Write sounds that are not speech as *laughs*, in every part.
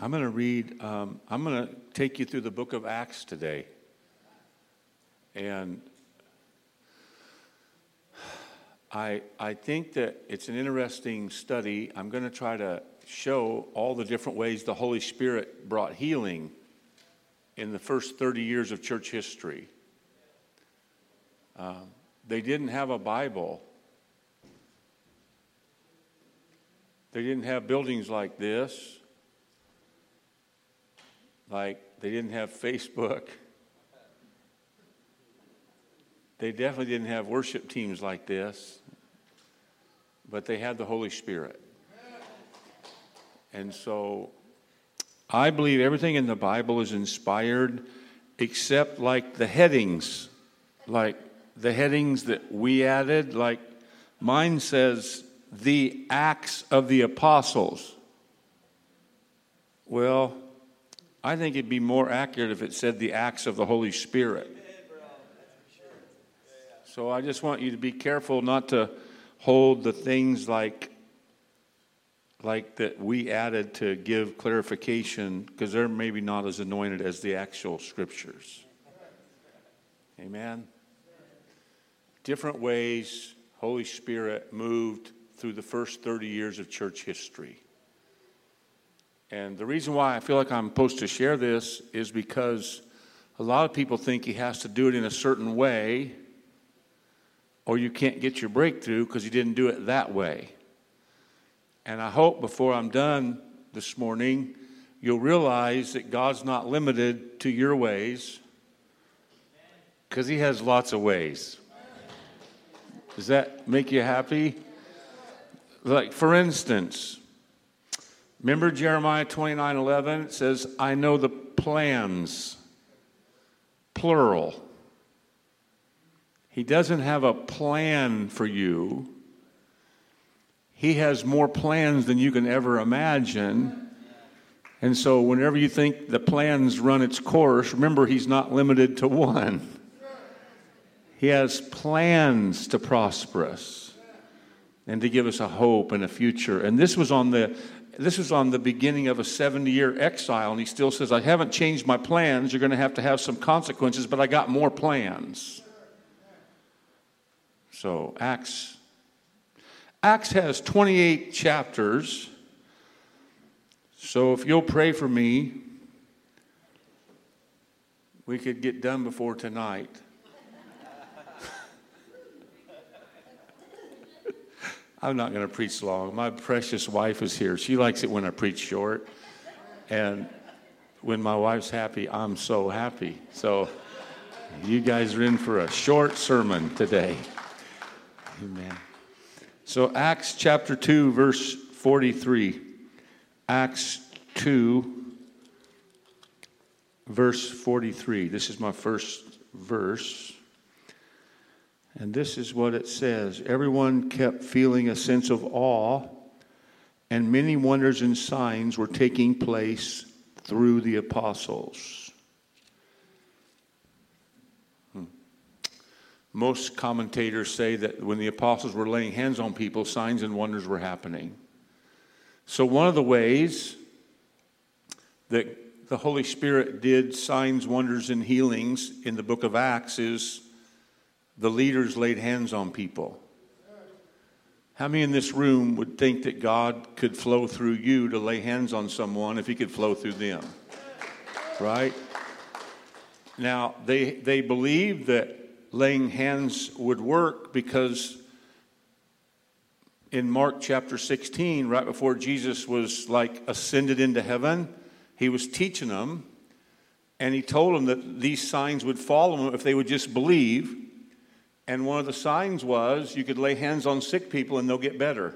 I'm going to read, um, I'm going to take you through the book of Acts today. And I, I think that it's an interesting study. I'm going to try to show all the different ways the Holy Spirit brought healing in the first 30 years of church history. Um, they didn't have a Bible. They didn't have buildings like this. Like, they didn't have Facebook. They definitely didn't have worship teams like this, but they had the Holy Spirit. And so I believe everything in the Bible is inspired except like the headings, like the headings that we added, like mine says the Acts of the Apostles. Well, I think it'd be more accurate if it said the acts of the Holy Spirit. So I just want you to be careful not to hold the things like like that we added to give clarification because they're maybe not as anointed as the actual scriptures. Amen. Different ways Holy Spirit moved through the first 30 years of church history. And the reason why I feel like I'm supposed to share this is because a lot of people think he has to do it in a certain way, or you can't get your breakthrough because you didn't do it that way. And I hope before I'm done this morning, you'll realize that God's not limited to your ways because he has lots of ways. Does that make you happy? Like, for instance, Remember Jeremiah 29 11? It says, I know the plans, plural. He doesn't have a plan for you. He has more plans than you can ever imagine. And so, whenever you think the plans run its course, remember he's not limited to one. He has plans to prosper us and to give us a hope and a future. And this was on the this is on the beginning of a 70 year exile, and he still says, I haven't changed my plans. You're going to have to have some consequences, but I got more plans. So, Acts. Acts has 28 chapters. So, if you'll pray for me, we could get done before tonight. I'm not going to preach long. My precious wife is here. She likes it when I preach short. And when my wife's happy, I'm so happy. So you guys are in for a short sermon today. Amen. So, Acts chapter 2, verse 43. Acts 2, verse 43. This is my first verse. And this is what it says Everyone kept feeling a sense of awe, and many wonders and signs were taking place through the apostles. Hmm. Most commentators say that when the apostles were laying hands on people, signs and wonders were happening. So, one of the ways that the Holy Spirit did signs, wonders, and healings in the book of Acts is the leaders laid hands on people. How many in this room would think that God could flow through you to lay hands on someone if he could flow through them? Right? Now, they, they believed that laying hands would work because in Mark chapter 16, right before Jesus was like ascended into heaven, he was teaching them and he told them that these signs would follow them if they would just believe. And one of the signs was you could lay hands on sick people and they'll get better.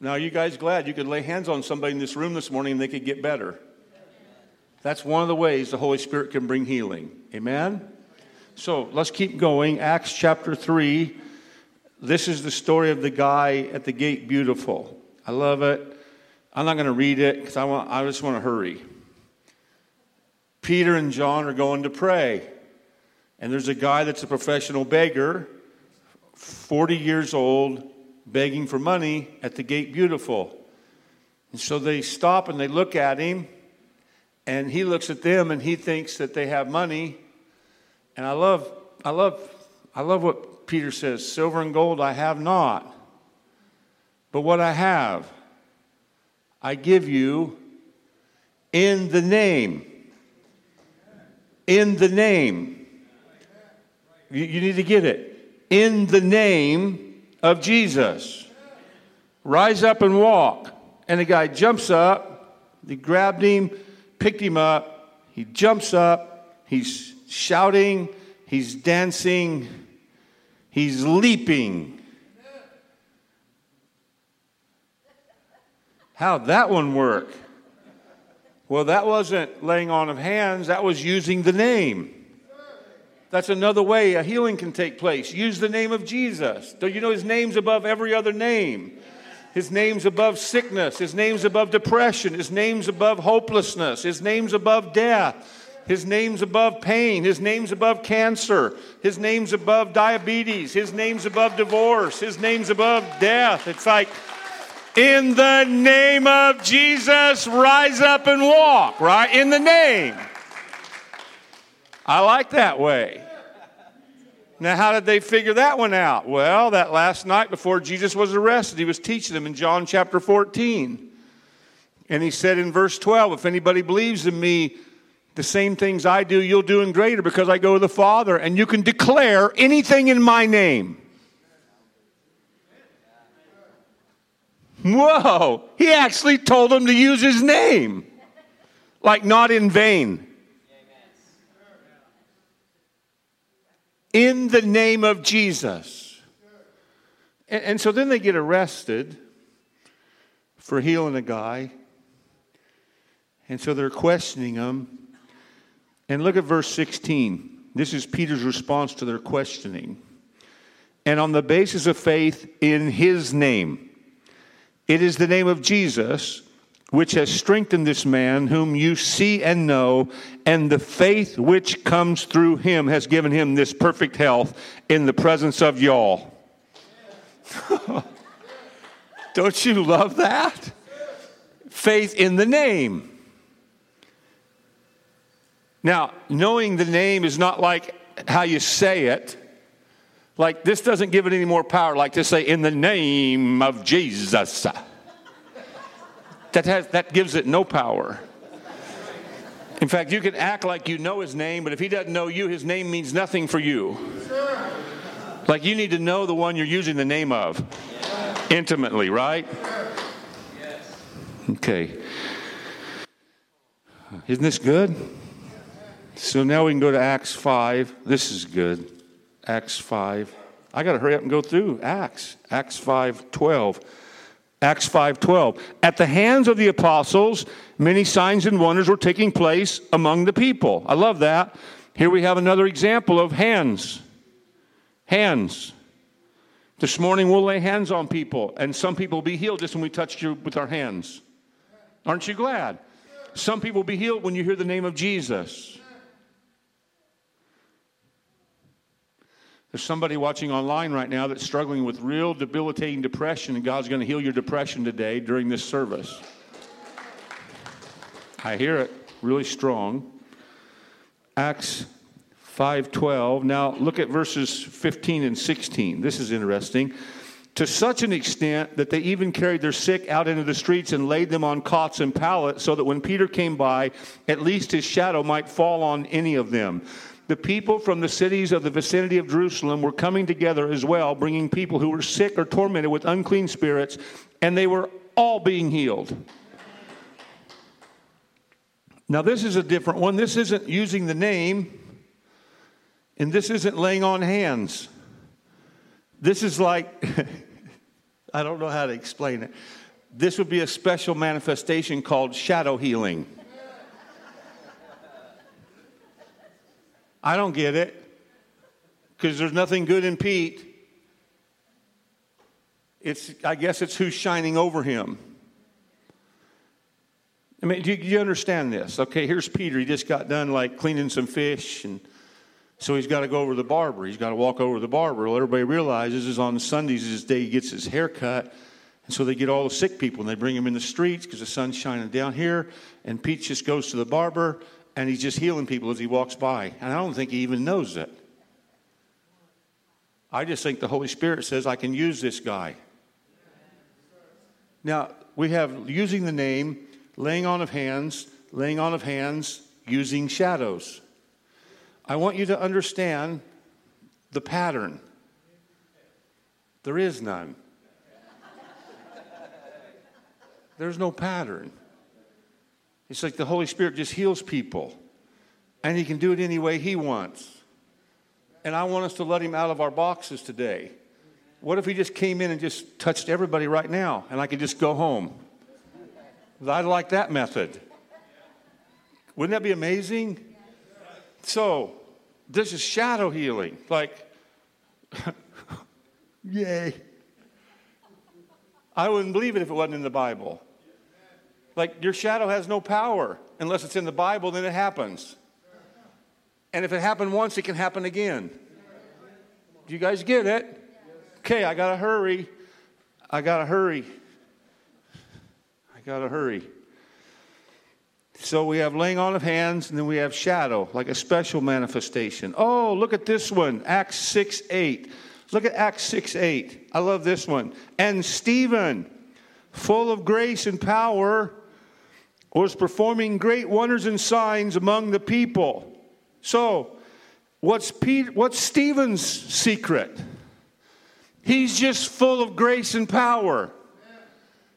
Now, are you guys glad you could lay hands on somebody in this room this morning and they could get better? That's one of the ways the Holy Spirit can bring healing. Amen? So let's keep going. Acts chapter 3. This is the story of the guy at the gate beautiful. I love it. I'm not going to read it because I, want, I just want to hurry. Peter and John are going to pray. And there's a guy that's a professional beggar, 40 years old, begging for money at the gate beautiful. And so they stop and they look at him, and he looks at them and he thinks that they have money. And I love, I love, I love what Peter says silver and gold I have not. But what I have, I give you in the name. In the name. You, need to get it. In the name of Jesus. Rise up and walk. And the guy jumps up. They grabbed him, picked him up. He jumps up. He's shouting. He's dancing. He's leaping. How'd that one work? Well, that wasn't laying on of hands, that was using the name. That's another way a healing can take place. Use the name of Jesus. Do you know his name's above every other name? His name's above sickness. His name's above depression. His name's above hopelessness. His name's above death. His name's above pain. His name's above cancer. His name's above diabetes. His name's above divorce. His name's above death. It's like, in the name of Jesus, rise up and walk, right? In the name. I like that way. Now, how did they figure that one out? Well, that last night before Jesus was arrested, he was teaching them in John chapter 14. And he said in verse 12, If anybody believes in me, the same things I do, you'll do in greater because I go to the Father, and you can declare anything in my name. Whoa, he actually told them to use his name, like not in vain. In the name of Jesus. And, and so then they get arrested for healing a guy. And so they're questioning him. And look at verse 16. This is Peter's response to their questioning. And on the basis of faith in his name, it is the name of Jesus which has strengthened this man, whom you see and know, and the faith which comes through him has given him this perfect health in the presence of y'all. *laughs* Don't you love that? Faith in the name. Now, knowing the name is not like how you say it. Like, this doesn't give it any more power, like to say, in the name of Jesus. That, has, that gives it no power. In fact, you can act like you know his name, but if he doesn't know you, his name means nothing for you. Like you need to know the one you're using the name of intimately, right? Okay. Isn't this good? So now we can go to Acts 5. This is good. Acts 5. I got to hurry up and go through Acts. Acts 5 12. Acts 5:12 At the hands of the apostles many signs and wonders were taking place among the people. I love that. Here we have another example of hands. Hands. This morning we'll lay hands on people and some people will be healed just when we touch you with our hands. Aren't you glad? Some people will be healed when you hear the name of Jesus. There's somebody watching online right now that's struggling with real debilitating depression, and God's going to heal your depression today during this service. I hear it really strong. Acts 5:12. Now look at verses 15 and 16. This is interesting. To such an extent that they even carried their sick out into the streets and laid them on cots and pallets so that when Peter came by, at least his shadow might fall on any of them the people from the cities of the vicinity of Jerusalem were coming together as well, bringing people who were sick or tormented with unclean spirits, and they were all being healed. Now, this is a different one. This isn't using the name, and this isn't laying on hands. This is like, *laughs* I don't know how to explain it. This would be a special manifestation called shadow healing. I don't get it because there's nothing good in Pete. It's, I guess it's who's shining over him. I mean, do you, do you, understand this? Okay, here's Peter. He just got done like cleaning some fish, and so he's got to go over to the barber. He's got to walk over to the barber. Well, everybody realizes is on Sundays is the day he gets his hair cut, And so they get all the sick people and they bring them in the streets because the sun's shining down here. And Pete just goes to the barber and he's just healing people as he walks by. And I don't think he even knows it. I just think the Holy Spirit says, I can use this guy. Now, we have using the name, laying on of hands, laying on of hands, using shadows. I want you to understand the pattern. There is none. There's no pattern. It's like the Holy Spirit just heals people, and He can do it any way He wants. And I want us to let Him out of our boxes today. What if He just came in and just touched everybody right now, and I could just go home? I'd like that method. Wouldn't that be amazing? So, this is shadow healing. Like, *laughs* yay. I wouldn't believe it if it wasn't in the Bible. Like, your shadow has no power unless it's in the Bible, then it happens. And if it happened once, it can happen again. Do you guys get it? Okay, I got to hurry. I got to hurry. I got to hurry. So we have laying on of hands, and then we have shadow, like a special manifestation. Oh, look at this one, Acts 6 8. Look at Acts 6 8. I love this one. And Stephen, full of grace and power, was performing great wonders and signs among the people. So, what's, Pete, what's Stephen's secret? He's just full of grace and power.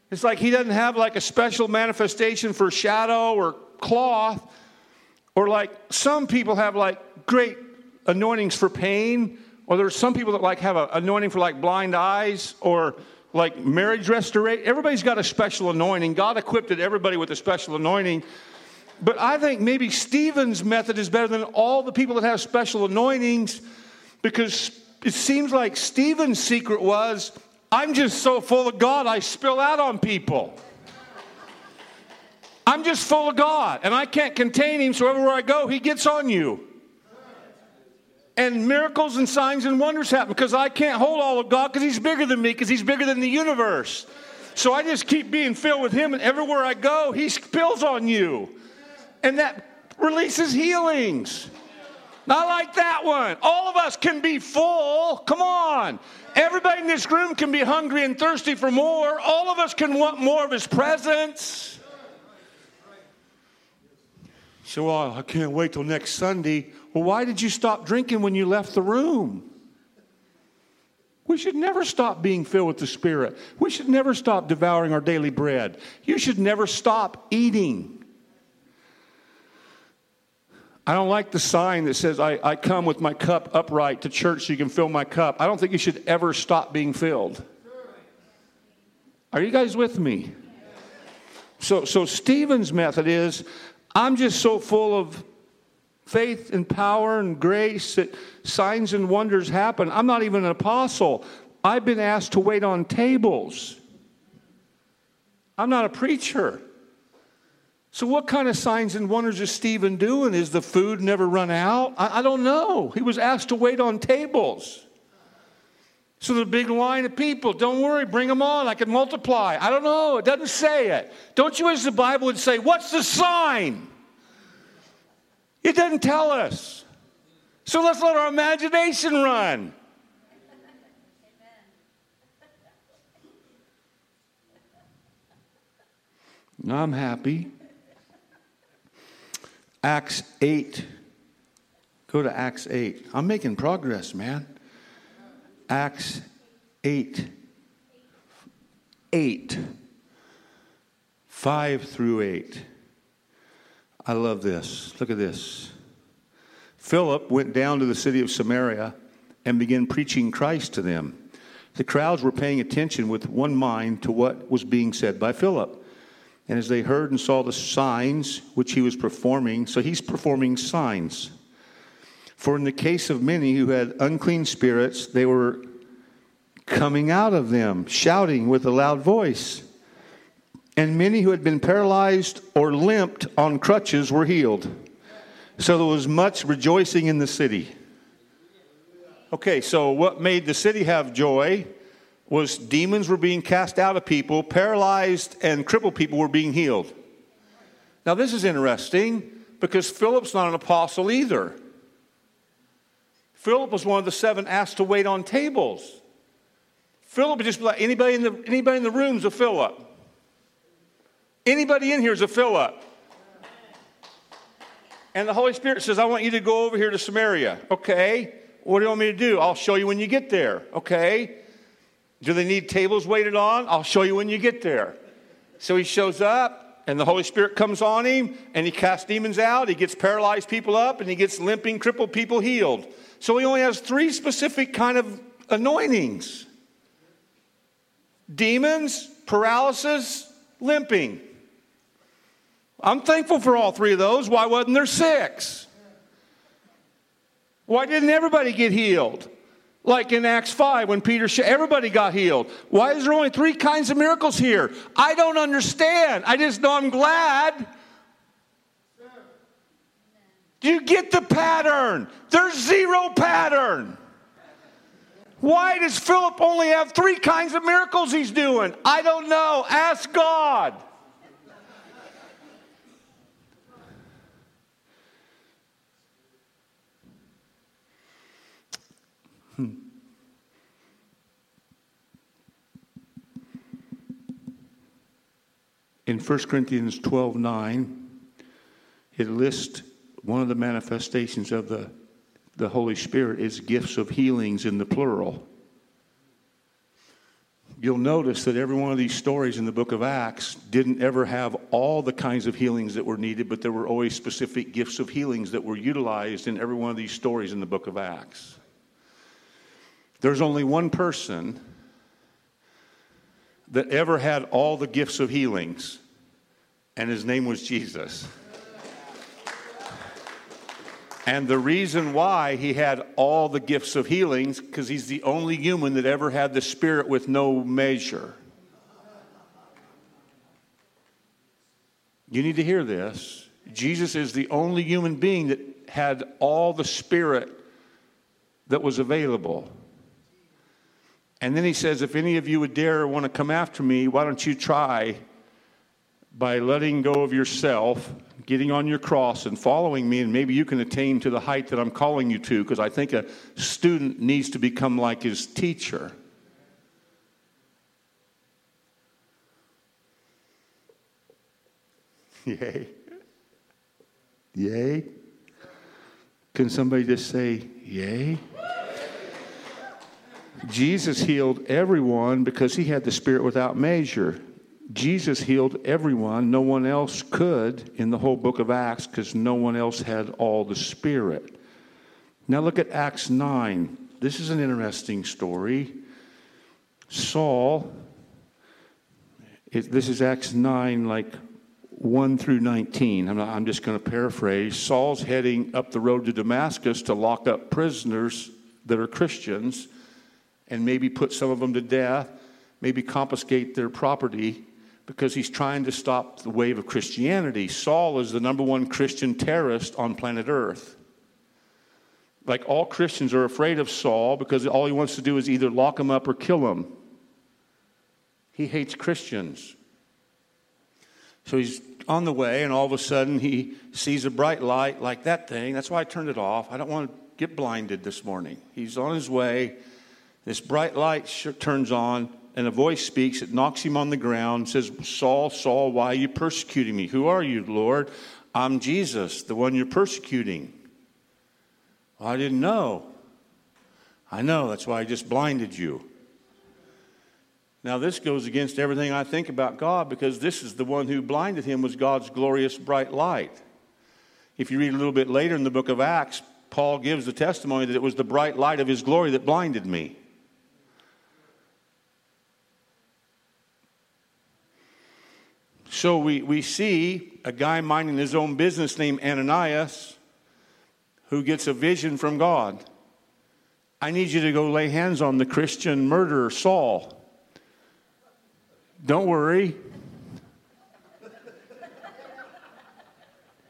It's like he doesn't have like a special manifestation for shadow or cloth, or like some people have like great anointings for pain, or there's some people that like have an anointing for like blind eyes or like marriage restoration. Everybody's got a special anointing. God equipped everybody with a special anointing. But I think maybe Stephen's method is better than all the people that have special anointings because it seems like Stephen's secret was I'm just so full of God, I spill out on people. I'm just full of God and I can't contain him, so everywhere I go, he gets on you. And miracles and signs and wonders happen because I can't hold all of God because he's bigger than me, because he's bigger than the universe. So I just keep being filled with him, and everywhere I go, he spills on you. And that releases healings. I like that one. All of us can be full. Come on. Everybody in this room can be hungry and thirsty for more. All of us can want more of His presence. So, well, I can't wait till next Sunday. Well, why did you stop drinking when you left the room? We should never stop being filled with the Spirit. We should never stop devouring our daily bread. You should never stop eating. I don't like the sign that says, I, I come with my cup upright to church so you can fill my cup. I don't think you should ever stop being filled. Are you guys with me? So, so Stephen's method is I'm just so full of faith and power and grace that signs and wonders happen. I'm not even an apostle. I've been asked to wait on tables. I'm not a preacher. So, what kind of signs and wonders is Stephen doing? Is the food never run out? I, I don't know. He was asked to wait on tables. So, the big line of people, don't worry, bring them on. I can multiply. I don't know. It doesn't say it. Don't you, as the Bible would say, what's the sign? It doesn't tell us. So, let's let our imagination run. I'm happy. Acts 8. Go to Acts 8. I'm making progress, man. Acts 8. 8. 5 through 8. I love this. Look at this. Philip went down to the city of Samaria and began preaching Christ to them. The crowds were paying attention with one mind to what was being said by Philip. And as they heard and saw the signs which he was performing, so he's performing signs. For in the case of many who had unclean spirits, they were coming out of them, shouting with a loud voice. And many who had been paralyzed or limped on crutches were healed. So there was much rejoicing in the city. Okay, so what made the city have joy was demons were being cast out of people, paralyzed and crippled people were being healed. Now, this is interesting because Philip's not an apostle either. Philip was one of the seven asked to wait on tables. Philip would just be like anybody in the anybody in the room's a Philip. Anybody in here is a fill up. And the Holy Spirit says, I want you to go over here to Samaria. Okay. What do you want me to do? I'll show you when you get there. Okay. Do they need tables waited on? I'll show you when you get there. So he shows up, and the Holy Spirit comes on him, and he casts demons out. He gets paralyzed people up, and he gets limping, crippled people healed. So he only has three specific kind of anointings demons, paralysis, limping. I'm thankful for all three of those. Why wasn't there six? Why didn't everybody get healed? Like in Acts 5 when Peter, everybody got healed. Why is there only three kinds of miracles here? I don't understand. I just know I'm glad. Do you get the pattern? There's zero pattern. Why does Philip only have three kinds of miracles he's doing? I don't know. Ask God. In 1 Corinthians 12 9, it lists one of the manifestations of the, the Holy Spirit is gifts of healings in the plural. You'll notice that every one of these stories in the book of Acts didn't ever have all the kinds of healings that were needed, but there were always specific gifts of healings that were utilized in every one of these stories in the book of Acts. There's only one person that ever had all the gifts of healings, and his name was Jesus. And the reason why he had all the gifts of healings, because he's the only human that ever had the Spirit with no measure. You need to hear this. Jesus is the only human being that had all the Spirit that was available. And then he says, If any of you would dare or want to come after me, why don't you try by letting go of yourself, getting on your cross, and following me, and maybe you can attain to the height that I'm calling you to, because I think a student needs to become like his teacher. *laughs* Yay. Yay. Can somebody just say, Yay? Jesus healed everyone because he had the Spirit without measure. Jesus healed everyone. No one else could in the whole book of Acts because no one else had all the Spirit. Now look at Acts 9. This is an interesting story. Saul, it, this is Acts 9, like 1 through 19. I'm, not, I'm just going to paraphrase. Saul's heading up the road to Damascus to lock up prisoners that are Christians and maybe put some of them to death, maybe confiscate their property because he's trying to stop the wave of Christianity. Saul is the number one Christian terrorist on planet Earth. Like all Christians are afraid of Saul because all he wants to do is either lock him up or kill him. He hates Christians. So he's on the way, and all of a sudden he sees a bright light like that thing. That's why I turned it off. I don't want to get blinded this morning. He's on his way. This bright light turns on, and a voice speaks. It knocks him on the ground, says, Saul, Saul, why are you persecuting me? Who are you, Lord? I'm Jesus, the one you're persecuting. Well, I didn't know. I know, that's why I just blinded you. Now, this goes against everything I think about God because this is the one who blinded him was God's glorious bright light. If you read a little bit later in the book of Acts, Paul gives the testimony that it was the bright light of his glory that blinded me. So we, we see a guy minding his own business named Ananias who gets a vision from God. I need you to go lay hands on the Christian murderer, Saul. Don't worry.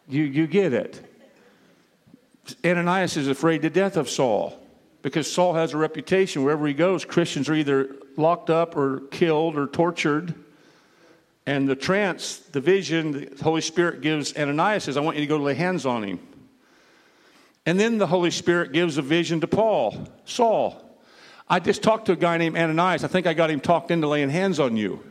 You, you get it. Ananias is afraid to death of Saul because Saul has a reputation wherever he goes, Christians are either locked up or killed or tortured. And the trance, the vision, the Holy Spirit gives Ananias says, I want you to go lay hands on him. And then the Holy Spirit gives a vision to Paul, Saul. I just talked to a guy named Ananias. I think I got him talked into laying hands on you.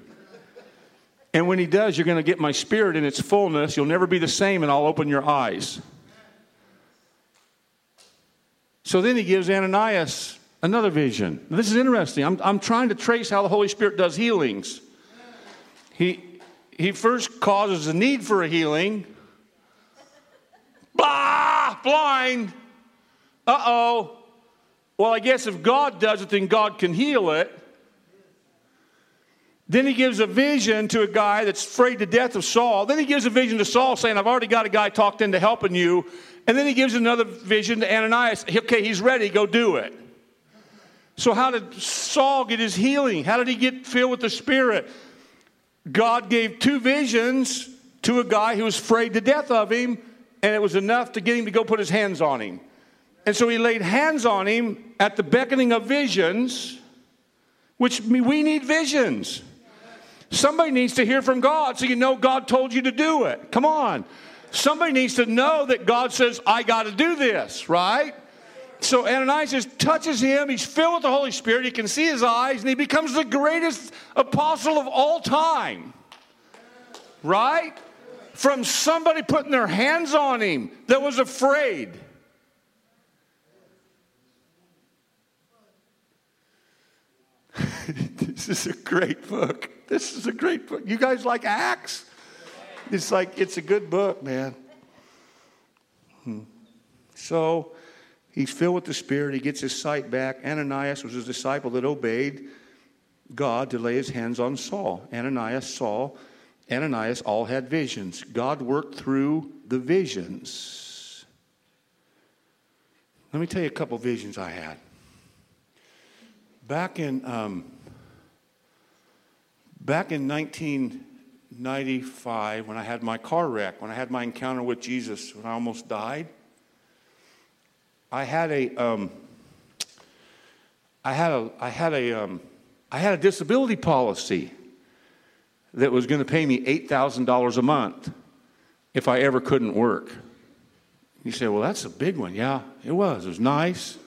And when he does, you're going to get my spirit in its fullness. You'll never be the same, and I'll open your eyes. So then he gives Ananias another vision. This is interesting. I'm, I'm trying to trace how the Holy Spirit does healings. He, he first causes a need for a healing. Bah! Blind. Uh oh. Well, I guess if God does it, then God can heal it. Then he gives a vision to a guy that's afraid to death of Saul. Then he gives a vision to Saul saying, I've already got a guy talked into helping you. And then he gives another vision to Ananias. Okay, he's ready, go do it. So, how did Saul get his healing? How did he get filled with the Spirit? God gave two visions to a guy who was afraid to death of him, and it was enough to get him to go put his hands on him. And so he laid hands on him at the beckoning of visions, which we need visions. Somebody needs to hear from God so you know God told you to do it. Come on. Somebody needs to know that God says, I got to do this, right? So Ananias touches him. He's filled with the Holy Spirit. He can see his eyes, and he becomes the greatest apostle of all time. Right? From somebody putting their hands on him that was afraid. *laughs* this is a great book. This is a great book. You guys like Acts? It's like, it's a good book, man. Hmm. So he's filled with the Spirit. He gets his sight back. Ananias was a disciple that obeyed God to lay his hands on Saul. Ananias, Saul, Ananias all had visions. God worked through the visions. Let me tell you a couple visions I had. Back in um, back in 1995, when I had my car wreck, when I had my encounter with Jesus, when I almost died, I had a um, I had a I had a um, I had a disability policy that was going to pay me eight thousand dollars a month if I ever couldn't work. You say, well, that's a big one. Yeah, it was. It was nice.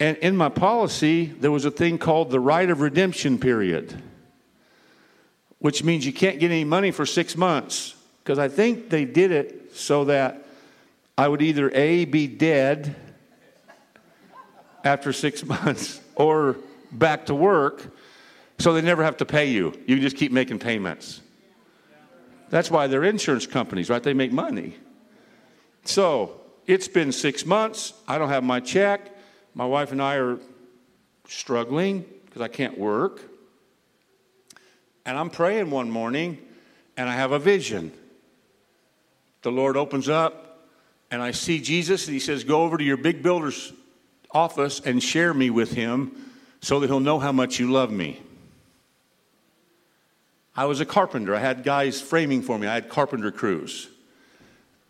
And in my policy, there was a thing called the right of redemption period, which means you can't get any money for six months. Because I think they did it so that I would either A, be dead after six *laughs* months or back to work so they never have to pay you. You can just keep making payments. That's why they're insurance companies, right? They make money. So it's been six months. I don't have my check. My wife and I are struggling because I can't work. And I'm praying one morning and I have a vision. The Lord opens up and I see Jesus and he says, Go over to your big builder's office and share me with him so that he'll know how much you love me. I was a carpenter. I had guys framing for me. I had carpenter crews.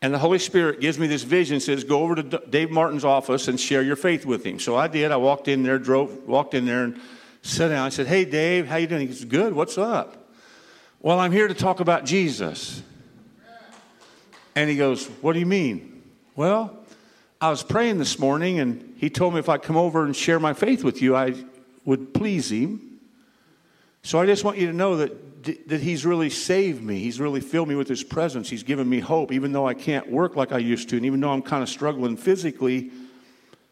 And the Holy Spirit gives me this vision, says, Go over to Dave Martin's office and share your faith with him. So I did. I walked in there, drove, walked in there and sat down. I said, Hey, Dave, how you doing? He said, Good. What's up? Well, I'm here to talk about Jesus. And he goes, What do you mean? Well, I was praying this morning, and he told me if I come over and share my faith with you, I would please him. So I just want you to know that that He's really saved me. He's really filled me with His presence. He's given me hope, even though I can't work like I used to, and even though I'm kind of struggling physically.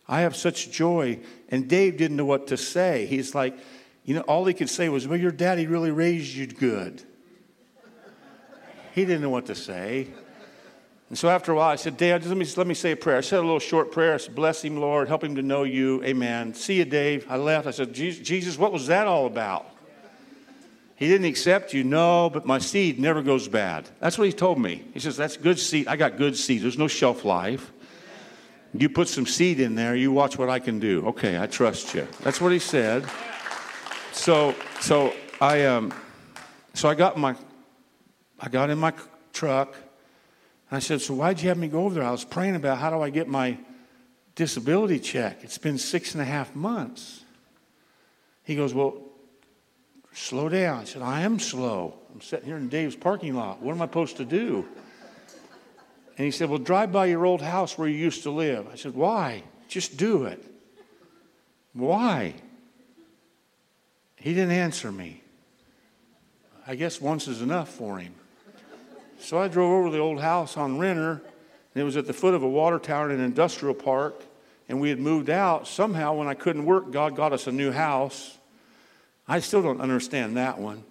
I have such joy. And Dave didn't know what to say. He's like, you know, all he could say was, Well, your daddy really raised you good. He didn't know what to say. And so after a while, I said, Dave, let me, let me say a prayer. I said a little short prayer. I said, Bless him, Lord. Help him to know you. Amen. See you, Dave. I left. I said, Jesus, what was that all about? He didn't accept you. No, but my seed never goes bad. That's what he told me. He says, That's good seed. I got good seed. There's no shelf life. You put some seed in there, you watch what I can do. Okay, I trust you. That's what he said. So, so I, um, so I got my, I got in my truck. I said, So why'd you have me go over there? I was praying about how do I get my disability check. It's been six and a half months. He goes, Well, Slow down. I said, I am slow. I'm sitting here in Dave's parking lot. What am I supposed to do? And he said, Well, drive by your old house where you used to live. I said, Why? Just do it. Why? He didn't answer me. I guess once is enough for him. So I drove over to the old house on Renner, and it was at the foot of a water tower in an industrial park, and we had moved out. Somehow, when I couldn't work, God got us a new house. I still don't understand that one.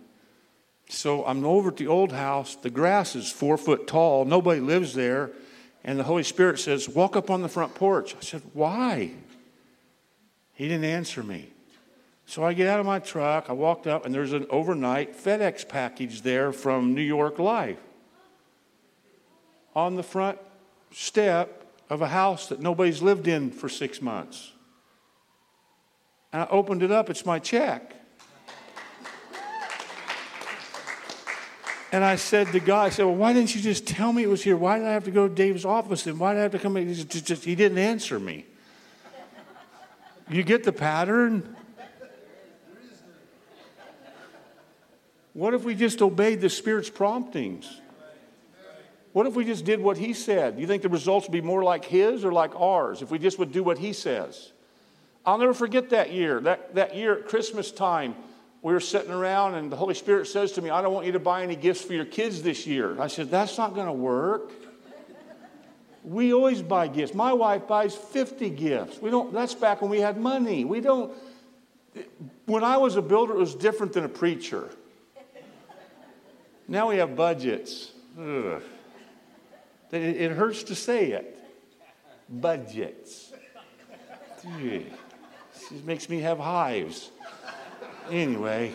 So I'm over at the old house. The grass is four foot tall. Nobody lives there. And the Holy Spirit says, Walk up on the front porch. I said, Why? He didn't answer me. So I get out of my truck, I walked up, and there's an overnight FedEx package there from New York Life on the front step of a house that nobody's lived in for six months. And I opened it up, it's my check. And I said to God, I said, Well, why didn't you just tell me it was here? Why did I have to go to Dave's office? And why did I have to come? He, just, just, he didn't answer me. You get the pattern? What if we just obeyed the Spirit's promptings? What if we just did what He said? Do you think the results would be more like His or like ours if we just would do what He says? I'll never forget that year. That, that year at Christmas time, we were sitting around and the Holy Spirit says to me, I don't want you to buy any gifts for your kids this year. I said, That's not going to work. We always buy gifts. My wife buys 50 gifts. We don't, that's back when we had money. We don't, when I was a builder, it was different than a preacher. Now we have budgets. Ugh. It, hurts to say it. Budgets. It makes me have hives. Anyway,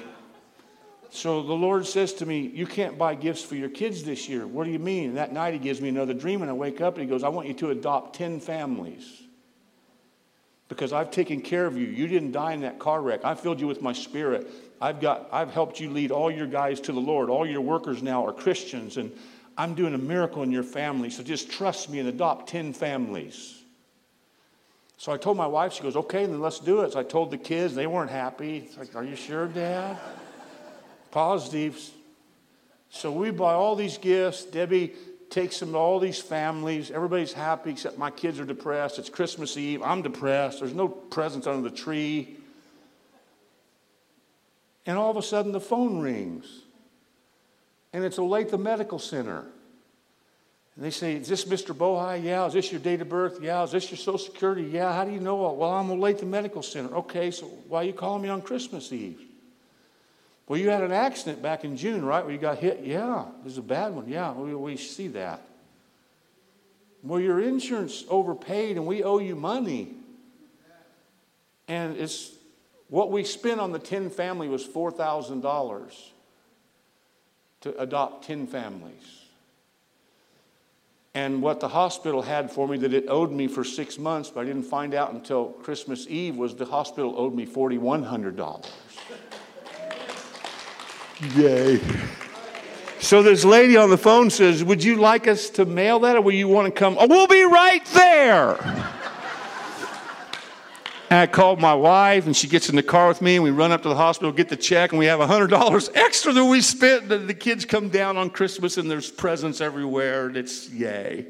so the Lord says to me, You can't buy gifts for your kids this year. What do you mean? And that night he gives me another dream, and I wake up and he goes, I want you to adopt 10 families because I've taken care of you. You didn't die in that car wreck. I filled you with my spirit. I've got I've helped you lead all your guys to the Lord. All your workers now are Christians and I'm doing a miracle in your family. So just trust me and adopt 10 families. So I told my wife, she goes, okay, then let's do it. So I told the kids, they weren't happy. It's like, are you sure, Dad? Positives. So we buy all these gifts. Debbie takes them to all these families. Everybody's happy except my kids are depressed. It's Christmas Eve. I'm depressed. There's no presents under the tree. And all of a sudden the phone rings. And it's Olathe Medical Center. And they say, Is this Mr. Bohi? Yeah. Is this your date of birth? Yeah. Is this your social security? Yeah. How do you know? Well, I'm Olathe Medical Center. Okay, so why are you calling me on Christmas Eve? Well, you had an accident back in June, right? Where you got hit? Yeah. It was a bad one. Yeah, we, we see that. Well, your insurance overpaid and we owe you money. And it's what we spent on the 10 family was $4,000 to adopt 10 families. And what the hospital had for me that it owed me for six months, but I didn't find out until Christmas Eve, was the hospital owed me $4,100. Yay. So this lady on the phone says, Would you like us to mail that or will you want to come? Oh, we'll be right there. And I called my wife, and she gets in the car with me, and we run up to the hospital, get the check, and we have $100 extra that we spent. The, the kids come down on Christmas, and there's presents everywhere, and it's yay.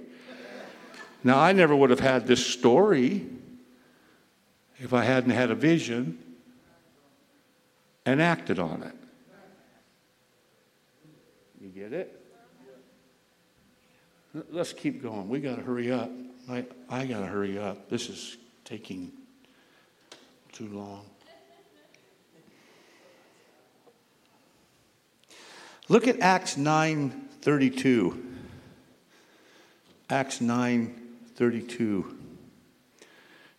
Now, I never would have had this story if I hadn't had a vision and acted on it. You get it? Let's keep going. We got to hurry up. I, I got to hurry up. This is taking too long. Look at Acts 9:32. Acts 9:32.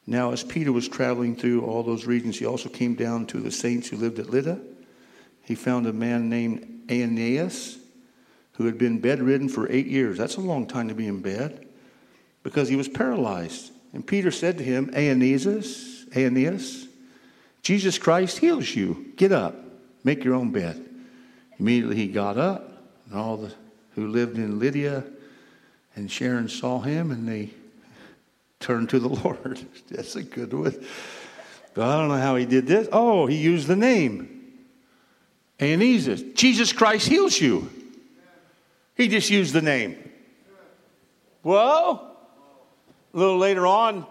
Now, as Peter was traveling through all those regions, he also came down to the saints who lived at Lydda. He found a man named Aeneas who had been bedridden for eight years. That's a long time to be in bed because he was paralyzed. And Peter said to him, Aeneas, Aeneas, Jesus Christ heals you. Get up, make your own bed. Immediately he got up, and all the who lived in Lydda and Sharon saw him, and they *laughs* turned to the *laughs* Lord. That's a good one. But I don't know how he did this. Oh, he used the name Jesus, Jesus Christ heals you. He just used the name. Well, a little later on,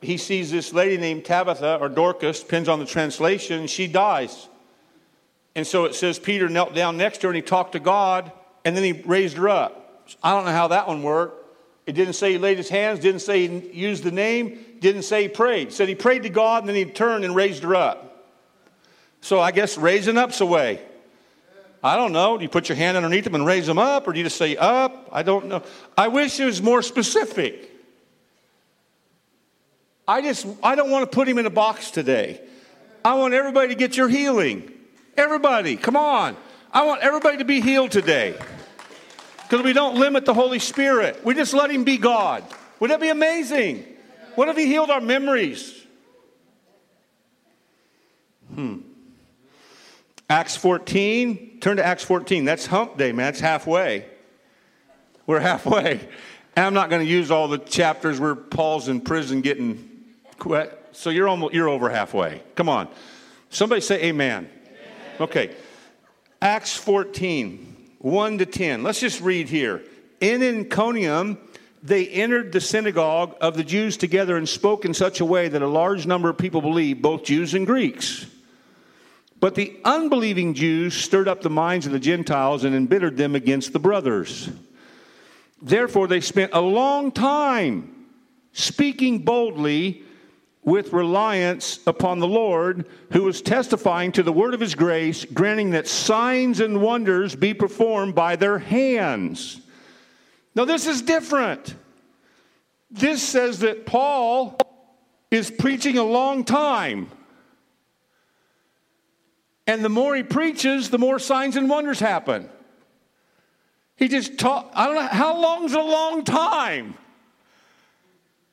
he sees this lady named Tabitha or Dorcas, depends on the translation, she dies. And so it says Peter knelt down next to her and he talked to God and then he raised her up. I don't know how that one worked. It didn't say he laid his hands, didn't say he used the name, didn't say he prayed. It said he prayed to God and then he turned and raised her up. So I guess raising up's the way. I don't know. Do you put your hand underneath them and raise them up, or do you just say up? I don't know. I wish it was more specific. I just I don't want to put him in a box today. I want everybody to get your healing. Everybody, come on. I want everybody to be healed today. Because we don't limit the Holy Spirit. We just let him be God. Would that be amazing? What if he healed our memories? Hmm. Acts 14, turn to Acts 14. That's hump day, man. That's halfway. We're halfway. And I'm not going to use all the chapters where Paul's in prison getting. So you're almost you're over halfway. Come on. Somebody say amen. amen. Okay. Acts 14, 1 to 10. Let's just read here. In Iconium, they entered the synagogue of the Jews together and spoke in such a way that a large number of people believed, both Jews and Greeks. But the unbelieving Jews stirred up the minds of the Gentiles and embittered them against the brothers. Therefore, they spent a long time speaking boldly with reliance upon the Lord, who was testifying to the word of his grace, granting that signs and wonders be performed by their hands. Now, this is different. This says that Paul is preaching a long time. And the more he preaches, the more signs and wonders happen. He just taught, I don't know, how long's a long time?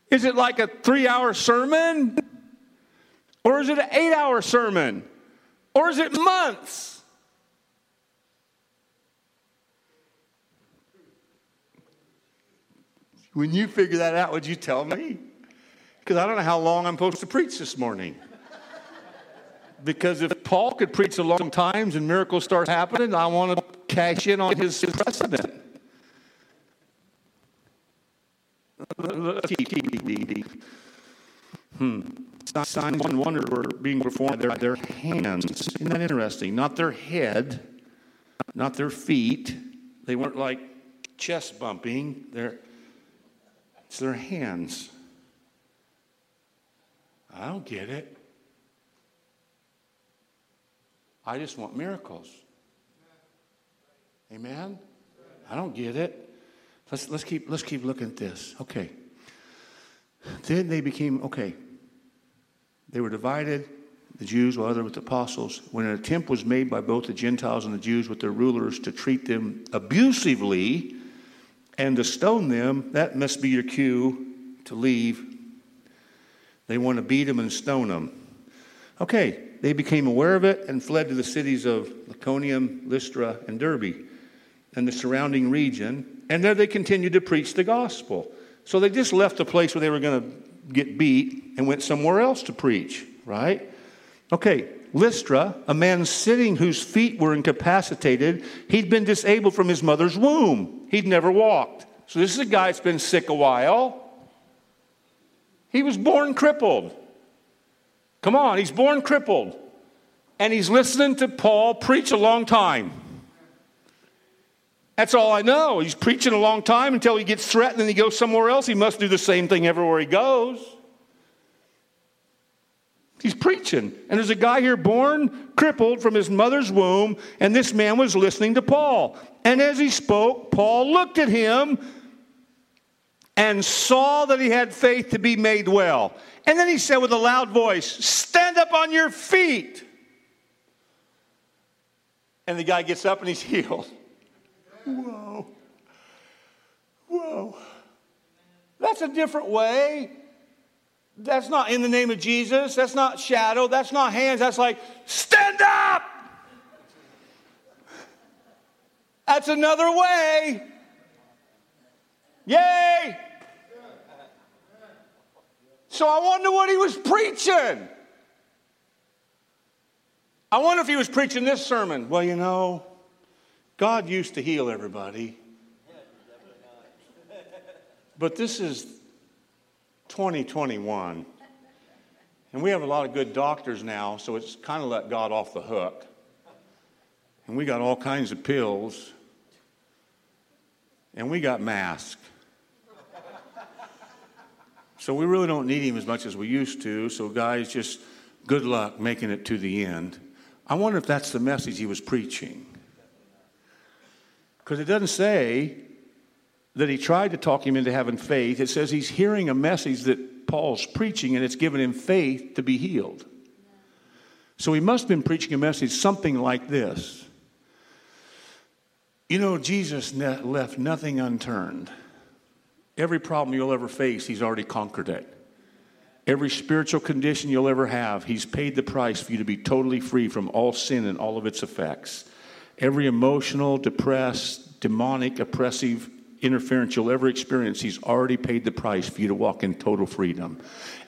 Is it like a three hour sermon? Or is it an eight hour sermon? Or is it months? When you figure that out, would you tell me? Because I don't know how long I'm supposed to preach this morning. Because if Paul could preach a long times and miracles start happening, I want to cash in on his precedent. Hmm. Signs and wonders were being performed by their hands. Isn't that interesting? Not their head, not their feet. They weren't like chest bumping. They're, it's their hands. I don't get it. I just want miracles. Amen? I don't get it. Let's, let's, keep, let's keep looking at this. Okay. Then they became, okay. They were divided, the Jews, while other with the apostles. When an attempt was made by both the Gentiles and the Jews with their rulers to treat them abusively and to stone them, that must be your cue to leave. They want to beat them and stone them. Okay, they became aware of it and fled to the cities of Iconium, Lystra, and Derbe and the surrounding region. And there they continued to preach the gospel. So they just left the place where they were going to get beat and went somewhere else to preach, right? Okay, Lystra, a man sitting whose feet were incapacitated, he'd been disabled from his mother's womb. He'd never walked. So this is a guy that's been sick a while. He was born crippled. Come on, he's born crippled. And he's listening to Paul preach a long time. That's all I know. He's preaching a long time until he gets threatened and he goes somewhere else. He must do the same thing everywhere he goes. He's preaching. And there's a guy here born crippled from his mother's womb, and this man was listening to Paul. And as he spoke, Paul looked at him and saw that he had faith to be made well. And then he said with a loud voice, Stand up on your feet. And the guy gets up and he's *laughs* healed. Whoa. Whoa. That's a different way. That's not in the name of Jesus. That's not shadow. That's not hands. That's like, stand up. That's another way. Yay. So I wonder what he was preaching. I wonder if he was preaching this sermon. Well, you know, God used to heal everybody. But this is 2021. And we have a lot of good doctors now, so it's kind of let God off the hook. And we got all kinds of pills. And we got masks. So we really don't need him as much as we used to. So, guys, just good luck making it to the end. I wonder if that's the message he was preaching. Because it doesn't say that he tried to talk him into having faith. It says he's hearing a message that Paul's preaching and it's given him faith to be healed. So he must have been preaching a message something like this You know, Jesus left nothing unturned. Every problem you'll ever face, he's already conquered it. Every spiritual condition you'll ever have, he's paid the price for you to be totally free from all sin and all of its effects. Every emotional, depressed, demonic, oppressive interference you'll ever experience, he's already paid the price for you to walk in total freedom.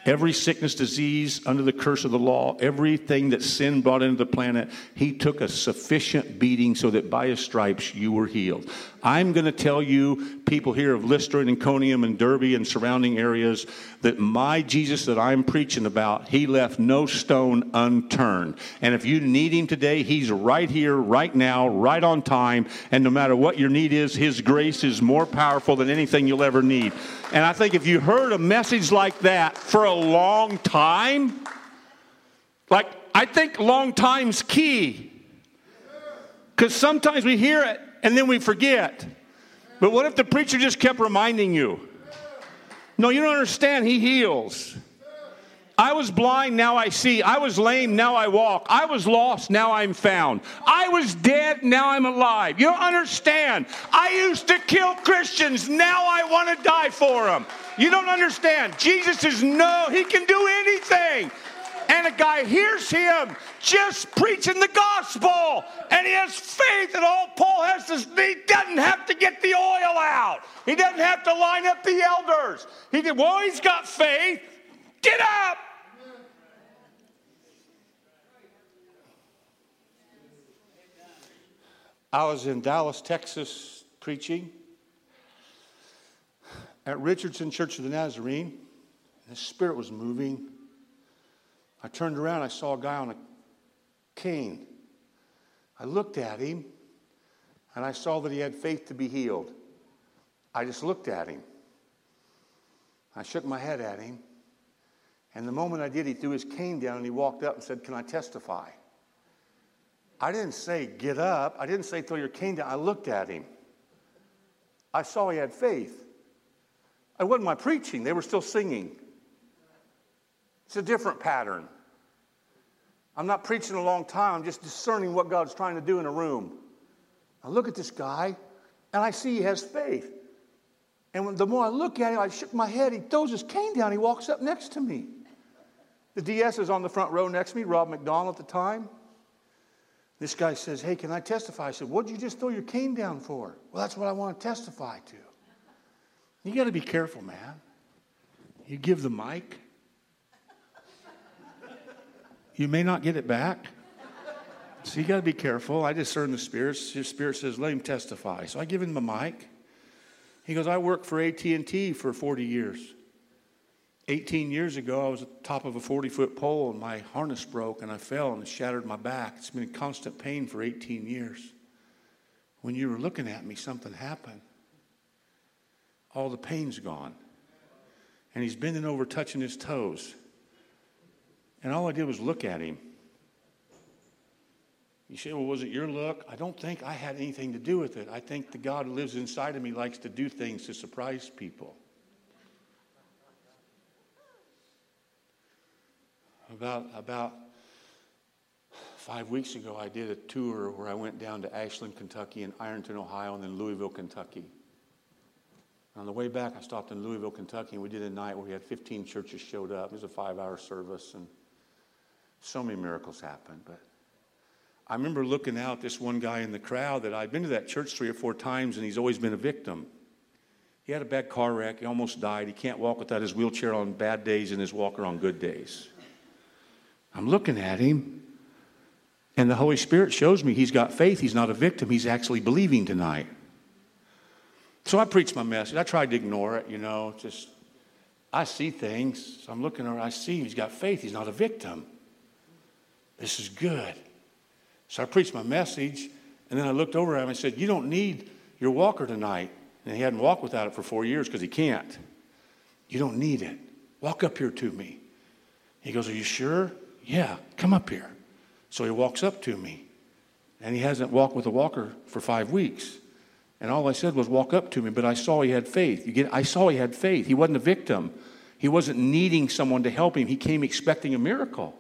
Every sickness, disease, under the curse of the law, everything that sin brought into the planet, he took a sufficient beating so that by his stripes you were healed. I'm going to tell you, people here of Lystra and Iconium and Derbe and surrounding areas, that my Jesus that I'm preaching about, he left no stone unturned. And if you need him today, he's right here, right now, right on time. And no matter what your need is, his grace is more powerful than anything you'll ever need. And I think if you heard a message like that for a long time, like I think long time's key. Because sometimes we hear it and then we forget. But what if the preacher just kept reminding you? No, you don't understand. He heals. I was blind, now I see. I was lame, now I walk. I was lost, now I'm found. I was dead, now I'm alive. You don't understand. I used to kill Christians, now I want to die for them. You don't understand. Jesus is no, he can do anything. And a guy hears him just preaching the gospel, and he has faith, and all Paul has to, he doesn't have to get the oil out. He doesn't have to line up the elders. He did, well, he's got faith. Get up. I was in Dallas, Texas, preaching at Richardson Church of the Nazarene. The Spirit was moving. I turned around, I saw a guy on a cane. I looked at him, and I saw that he had faith to be healed. I just looked at him. I shook my head at him. And the moment I did, he threw his cane down and he walked up and said, Can I testify? I didn't say, get up. I didn't say, throw your cane down. I looked at him. I saw he had faith. It wasn't my preaching, they were still singing. It's a different pattern. I'm not preaching a long time, I'm just discerning what God's trying to do in a room. I look at this guy, and I see he has faith. And when, the more I look at him, I shook my head. He throws his cane down. He walks up next to me. The DS is on the front row next to me, Rob McDonald at the time. This guy says, Hey, can I testify? I said, What'd you just throw your cane down for? Well, that's what I want to testify to. You got to be careful, man. You give the mic, you may not get it back. So you got to be careful. I discern the spirits. His spirit says, "Let him testify." So I give him the mic. He goes, "I worked for AT and T for 40 years. 18 years ago, I was at the top of a 40 foot pole and my harness broke and I fell and it shattered my back. It's been in constant pain for 18 years. When you were looking at me, something happened. All the pain's gone. And he's bending over, touching his toes. And all I did was look at him. You say, well, was it your look? I don't think I had anything to do with it. I think the God who lives inside of me likes to do things to surprise people. About, about five weeks ago, I did a tour where I went down to Ashland, Kentucky, and Ironton, Ohio, and then Louisville, Kentucky. On the way back, I stopped in Louisville, Kentucky, and we did a night where we had 15 churches showed up. It was a five-hour service, and so many miracles happened. But I remember looking out this one guy in the crowd that I'd been to that church three or four times, and he's always been a victim. He had a bad car wreck. He almost died. He can't walk without his wheelchair on bad days and his walker on good days. I'm looking at him, And the Holy Spirit shows me he's got faith. He's not a victim. He's actually believing tonight. So I preached my message. I tried to ignore it, you know, just, I see things. So I'm looking around, I see he's got faith. He's not a victim. This is good. So I preached my message, and then I looked over at him and said, You don't need your walker tonight. And he hadn't walked without it for four years because he can't. You don't need it. Walk up here to me. He goes, Are you sure? Yeah, come up here. So he walks up to me. And he hasn't walked with a walker for five weeks. And all I said was, Walk up to me. But I saw he had faith. You get, I saw he had faith. He wasn't a victim, he wasn't needing someone to help him. He came expecting a miracle.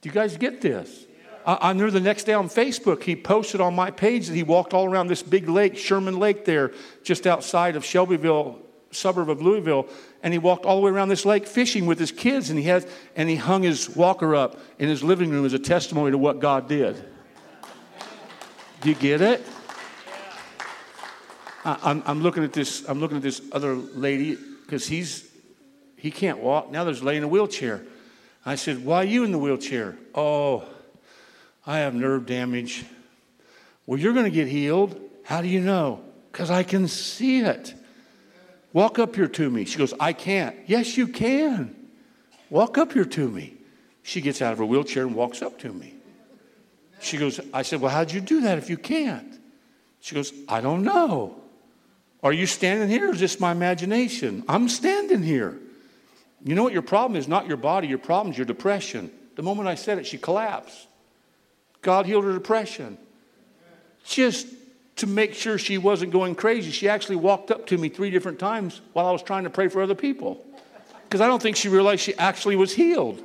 Do you guys get this? I, knew the next day on Facebook, he posted on my page that he walked all around this big lake, Sherman Lake, there, just outside of Shelbyville, suburb of Louisville, and he walked all the way around this lake fishing with his kids, and he has, and he hung his walker up in his living room as a testimony to what God did. Do you get it? I, I'm, I'm looking at this. I'm looking at this other lady because he's he can't walk now. There's laying in a wheelchair. I said, "Why are you in the wheelchair?" Oh, I have nerve damage. Well, you're going to get healed. How do you know? Because I can see it. Walk up here to me. She goes, I can't. Yes, you can. Walk up here to me. She gets out of her wheelchair and walks up to me. She goes, I said, Well, how'd you do that if you can't? She goes, I don't know. Are you standing here or is this my imagination? I'm standing here. You know what your problem is? Not your body, your problem is your depression. The moment I said it, she collapsed. God healed her depression. Just to make sure she wasn't going crazy, she actually walked up to me three different times while I was trying to pray for other people. Because I don't think she realized she actually was healed.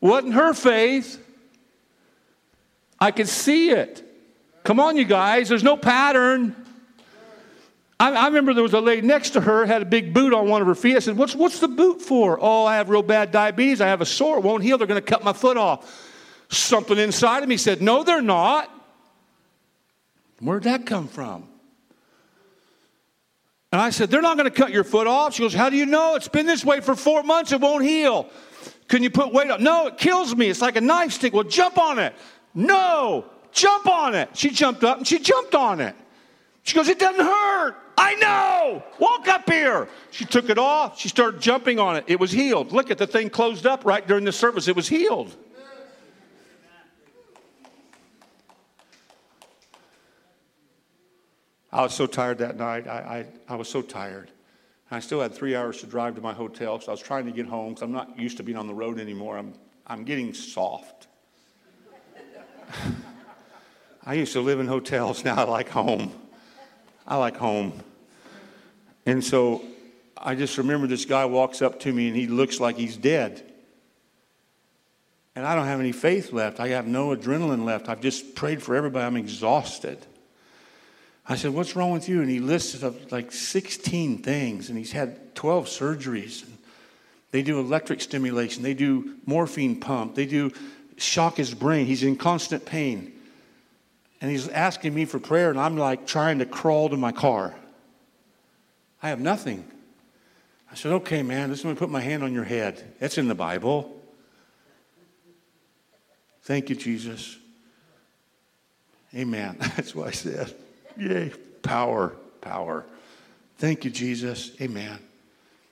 Wasn't her faith. I could see it. Come on, you guys, there's no pattern. I, I, remember there was a lady next to her had a big boot on one of her feet. I said, What's, what's the boot for? Oh, I have real bad diabetes. I have a sore. It won't heal. They're going to cut my foot off. Something inside of me said, No, they're not. Where'd that come from? And I said, They're not going to cut your foot off. She goes, How do you know? It's been this way for four months. It won't heal. Can you put weight on? No, it kills me. It's like a knife stick. Well, jump on it. No, jump on it. She jumped up and she jumped on it. She goes, It doesn't hurt. I know. Walk up here. She took it off. She started jumping on it. It was healed. Look at the thing closed up right during the service. It was healed. I was so tired that night. I, I, I was so tired. I still had three hours to drive to my hotel because I was trying to get home because I'm not used to being on the road anymore. I'm, I'm getting soft. *laughs* I used to live in hotels. *laughs* Now I like home. I like home. And so I just remember this guy walks up to me and he looks like he's dead. And I don't have any faith left. I have no adrenaline left. I've just prayed for everybody. I'm exhausted. I said, What's wrong with you? And he listed up like 16 things, and he's had 12 surgeries. They do electric stimulation, they do morphine pump, they do shock his brain. He's in constant pain. And he's asking me for prayer, and I'm like trying to crawl to my car. I have nothing. I said, Okay, man, is going to put my hand on your head. That's in the Bible. Thank you, Jesus. Amen. *laughs* That's what I said. Yay, power, power. Thank you, Jesus. Amen.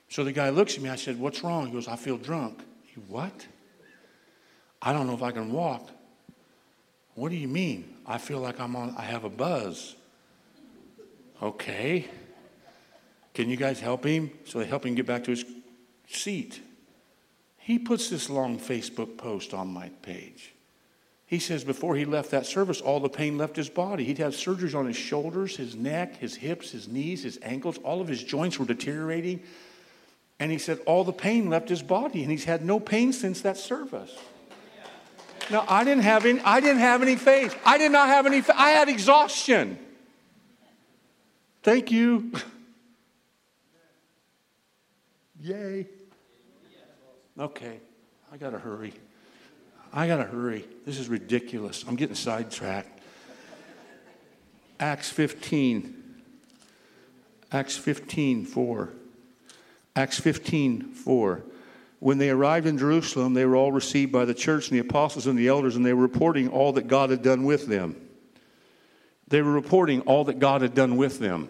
So the guy looks at me. I said, What's wrong? He goes, I feel drunk. He, what? I don't know if I can walk. What do you mean? I feel like I'm on, I have a buzz. Okay. Can you guys help him? So they help him get back to his seat. He puts this long Facebook post on my page. He says before he left that service, all the pain left his body. He'd have surgeries on his shoulders, his neck, his hips, his knees, his ankles. All of his joints were deteriorating. And he said all the pain left his body, and he's had no pain since that service. Now I didn't have any. I didn't have any faith. I did not have any. I had exhaustion. Thank you. *laughs* Yay. Okay, I got to hurry. I got to hurry. This is ridiculous. I'm getting sidetracked. Acts 15. Acts 15, 4. Acts 15, 4. when they arrived in Jerusalem, they were all received by the church and the apostles and the elders, and they were reporting all that God had done with them. They were reporting all that God had done with them.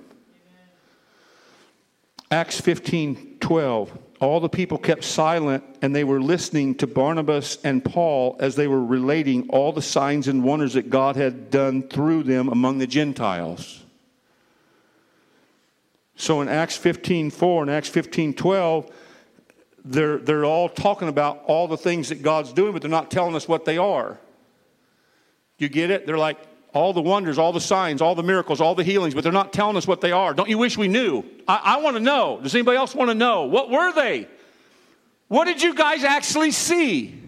Acts 15 12. All the people kept silent and they were listening to Barnabas and Paul as they were relating all the signs and wonders that God had done through them among the Gentiles. So in Acts 15 4 and Acts 15 12, they're, they're all talking about all the things that God's doing, but they're not telling us what they are. You get it? They're like, all the wonders, all the signs, all the miracles, all the healings, but they're not telling us what they are. Don't you wish we knew? I, I want to know. Does anybody else want to know? What were they? What did you guys actually see?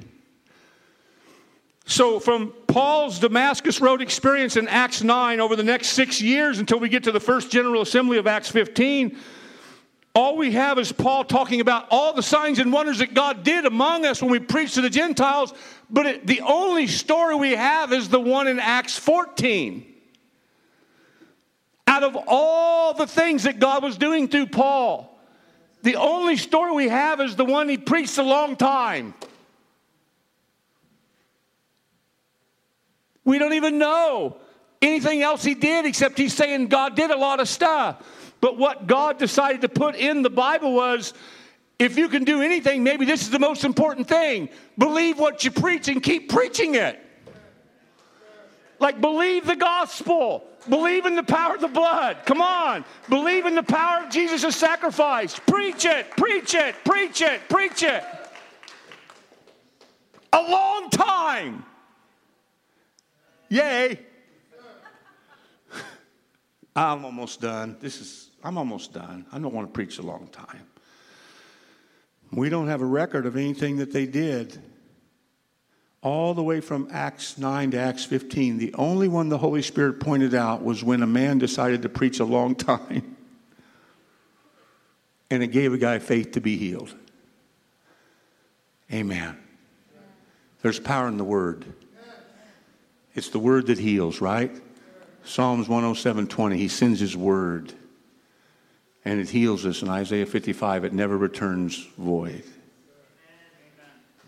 So, from Paul's Damascus Road experience in Acts 9 over the next six years until we get to the first General Assembly of Acts 15, all we have is Paul talking about all the signs and wonders that God did among us when we preached to the Gentiles, but it, the only story we have is the one in Acts 14. Out of all the things that God was doing through Paul, the only story we have is the one he preached a long time. We don't even know anything else he did except he's saying God did a lot of stuff. But what God decided to put in the Bible was if you can do anything, maybe this is the most important thing. Believe what you preach and keep preaching it. Like, believe the gospel. Believe in the power of the blood. Come on. Believe in the power of Jesus' sacrifice. Preach it, preach it, preach it, preach it. A long time. Yay. *laughs* I'm almost done. This is, I'm almost done. I don't want to preach a long time. We don't have a record of anything that they did. All the way from Acts 9 to Acts 15, the only one the Holy Spirit pointed out was when a man decided to preach a long time. *laughs* And it gave a guy faith to be healed. Amen. There's power in the word. It's the word that heals, right? Psalms 107:20, he sends his word and it heals us. In Isaiah 55, it never returns void.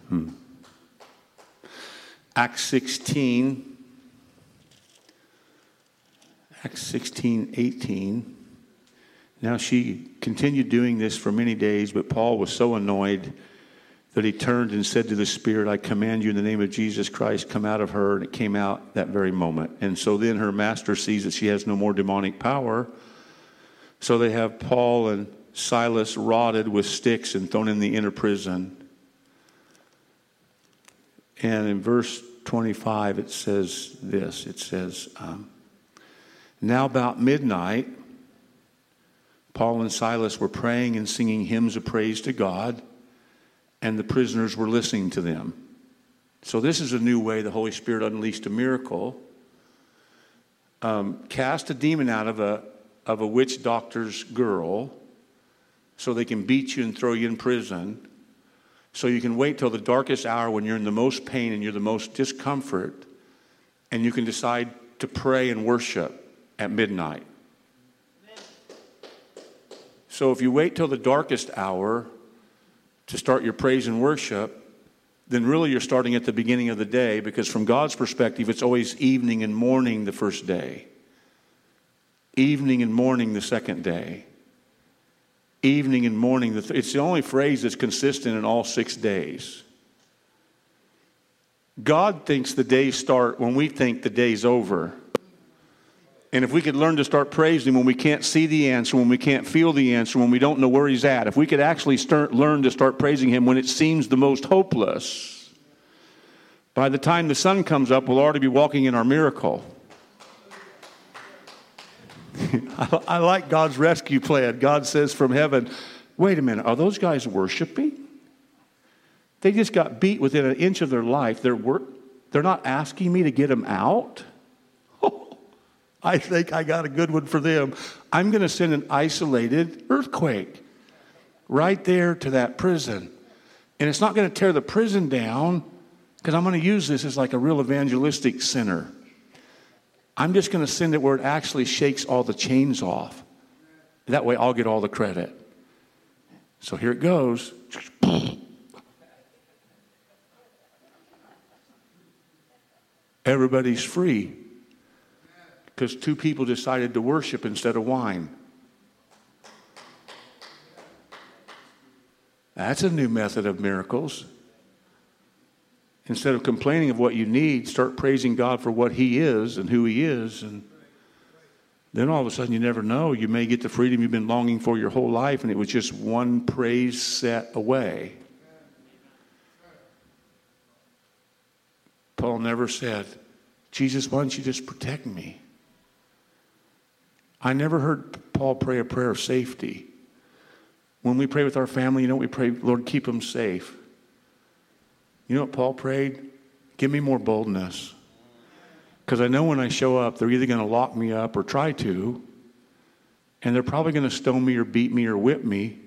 Hmm. Acts 16, Acts 16, 18. Now she continued doing this for many days, but Paul was so annoyed that he turned and said to the Spirit, I command you in the name of Jesus Christ, come out of her. And it came out that very moment. And so then her master sees that she has no more demonic power. So they have Paul and Silas rotted with sticks and thrown in the inner prison. And in verse 25, it says this it says, um, Now about midnight, Paul and Silas were praying and singing hymns of praise to God, and the prisoners were listening to them. So, this is a new way the Holy Spirit unleashed a miracle. Um, cast a demon out of a, of a witch doctor's girl so they can beat you and throw you in prison. So you can wait till the darkest hour when you're in the most pain and you're the most discomfort, and you can decide to pray and worship at midnight. So if you wait till the darkest hour to start your praise and worship, then really you're starting at the beginning of the day because from God's perspective, it's always evening and morning the first day evening and morning the second day. Evening and morning, the th- it's the only phrase that's consistent in all six days. God thinks the days start when we think the day's over. And if we could learn to start praising Him when we can't see the answer, when we can't feel the answer, when we don't know where He's at, if we could actually start, learn to start praising Him when it seems the most hopeless, by the time the sun comes up, we'll already be walking in our miracle. *laughs* I, like God's rescue plan. God says from heaven, wait a minute, are those guys worshiping? They just got beat within an inch of their life. They're, work, they're not asking me to get them out? *laughs* I think I got a good one for them. I'm going to send an isolated earthquake right there to that prison. And it's not going to tear the prison down because I'm going to use this as like a real evangelistic center. I'm just going to send it where it actually shakes all the chains off. That way I'll get all the credit. So here it goes. Everybody's free because two people decided to worship instead of whine. That's a new method of miracles. Instead of complaining of what you need, start praising God for what He is and who He is. And then all of a sudden, you never know. You may get the freedom you've been longing for your whole life, and it was just one praise set away. Paul never said, Jesus, why don't you just protect me? I never heard Paul pray a prayer of safety. When we pray with our family, you know, we pray, Lord, keep them safe. You know what Paul prayed? Give me more boldness. Because I know when I show up, they're either going to lock me up or try to, and they're probably going to stone me or beat me or whip me.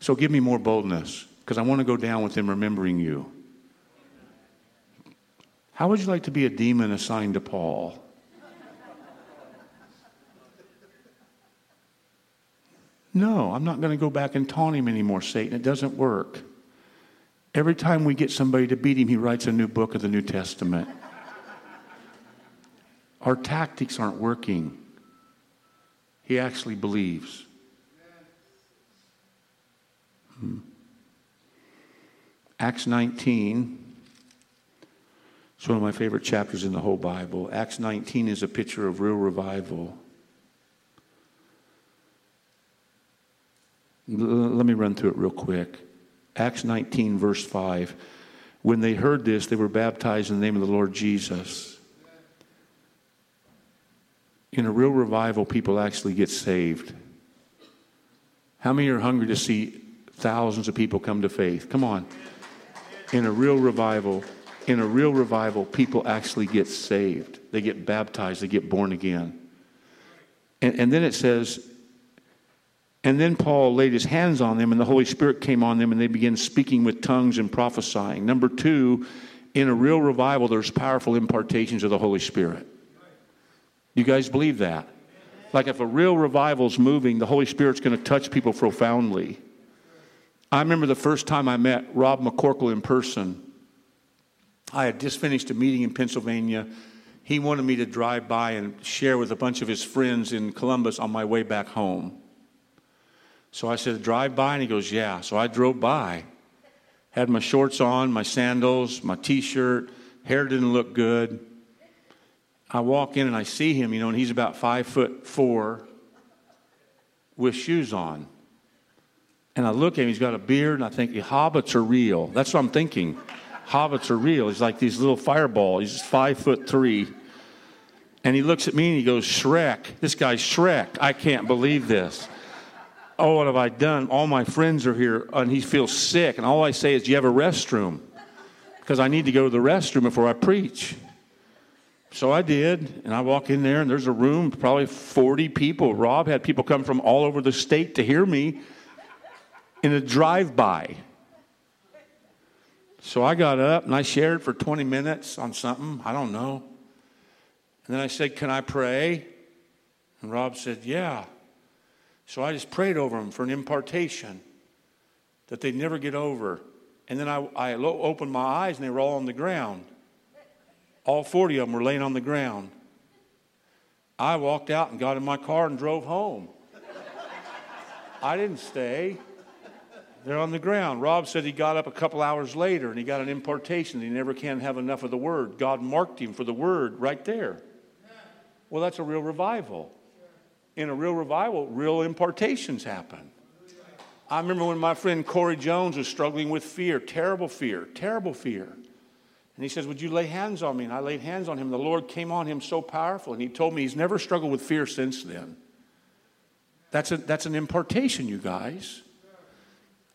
So give me more boldness, because I want to go down with them remembering you. How would you like to be a demon assigned to Paul? No, I'm not going to go back and taunt him anymore, Satan. It doesn't work. Every time we get somebody to beat him, he writes a new book of the New Testament. Our tactics aren't working. He actually believes. Hmm. Acts 19 it's one of my favorite chapters in the whole Bible. Acts 19 is a picture of real revival. Let me run through it real quick. Acts 19, verse 5. When they heard this, they were baptized in the name of the Lord Jesus. In a real revival, people actually get saved. How many are hungry to see thousands of people come to faith? Come on. In a real revival, in a real revival, people actually get saved. They get baptized, they get born again. And, and then it says, and then Paul laid his hands on them, and the Holy Spirit came on them, and they began speaking with tongues and prophesying. Number two, in a real revival, there's powerful impartations of the Holy Spirit. You guys believe that? Like if a real revival is moving, the Holy Spirit's going to touch people profoundly. I remember the first time I met Rob McCorkle in person. I had just finished a meeting in Pennsylvania. He wanted me to drive by and share with a bunch of his friends in Columbus on my way back home. So I said, Drive by? And he goes, Yeah. So I drove by, had my shorts on, my sandals, my t shirt, hair didn't look good. I walk in and I see him, you know, and he's about five foot four with shoes on. And I look at him, he's got a beard, and I think, hobbits are real. That's what I'm thinking. Hobbits are real. He's like these little fireball. He's five foot three. And he looks at me and he goes, Shrek. This guy's Shrek. I can't believe this oh, what have I done? All my friends are here, and he feels sick. And all I say is, do you have a restroom? Because I need to go to the restroom before I preach. So I did, and I walk in there, and there's a room, probably 40 people. Rob had people come from all over the state to hear me in a drive by. So I got up and I shared for 20 minutes on something, I don't know. And then I said, Can I pray? And Rob said, Yeah. So I just prayed over them for an impartation that they'd never get over. And then I, I opened my eyes and they were all on the ground. All 40 of them were laying on the ground. I walked out and got in my car and drove home. I didn't stay. They're on the ground. Rob said he got up a couple hours later and he got an impartation. He never can have enough of the word. God marked him for the word right there. Well, that's a real revival in a real revival, real impartations happen. I remember when my friend Corey Jones was struggling with fear, terrible fear, terrible fear. And he says, Would you lay hands on me? And I laid hands on him. The Lord came on him so powerful. And he told me he's never struggled with fear since then. That's, a, that's an impartation, you guys.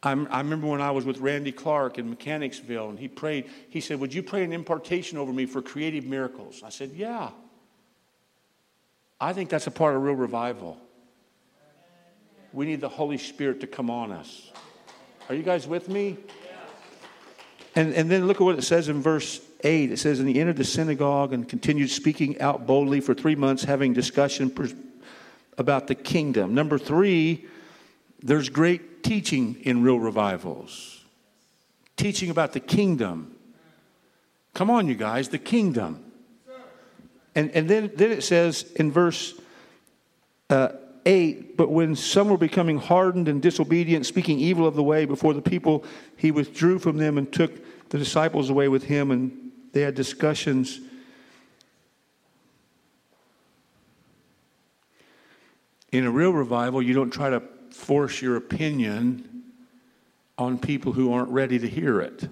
I'm, i remember when I was with Randy Clark in Mechanicsville, and he prayed. He said, Would you pray an impartation over me for creative miracles? I said, Yeah. I think that's a part of real revival. We need the Holy Spirit to come on us. Are you guys with me? And, and then look at what it says in verse 8. It says, And he entered the synagogue and continued speaking out boldly for three months, having discussion about the kingdom. Number three, there's great teaching in real revivals. Teaching about the kingdom. Come on, you guys, the kingdom. And, and then, then it says in verse uh, 8 But when some were becoming hardened and disobedient, speaking evil of the way before the people, he withdrew from them and took the disciples away with him, and they had discussions. In a real revival, you don't try to force your opinion on people who aren't ready to hear it.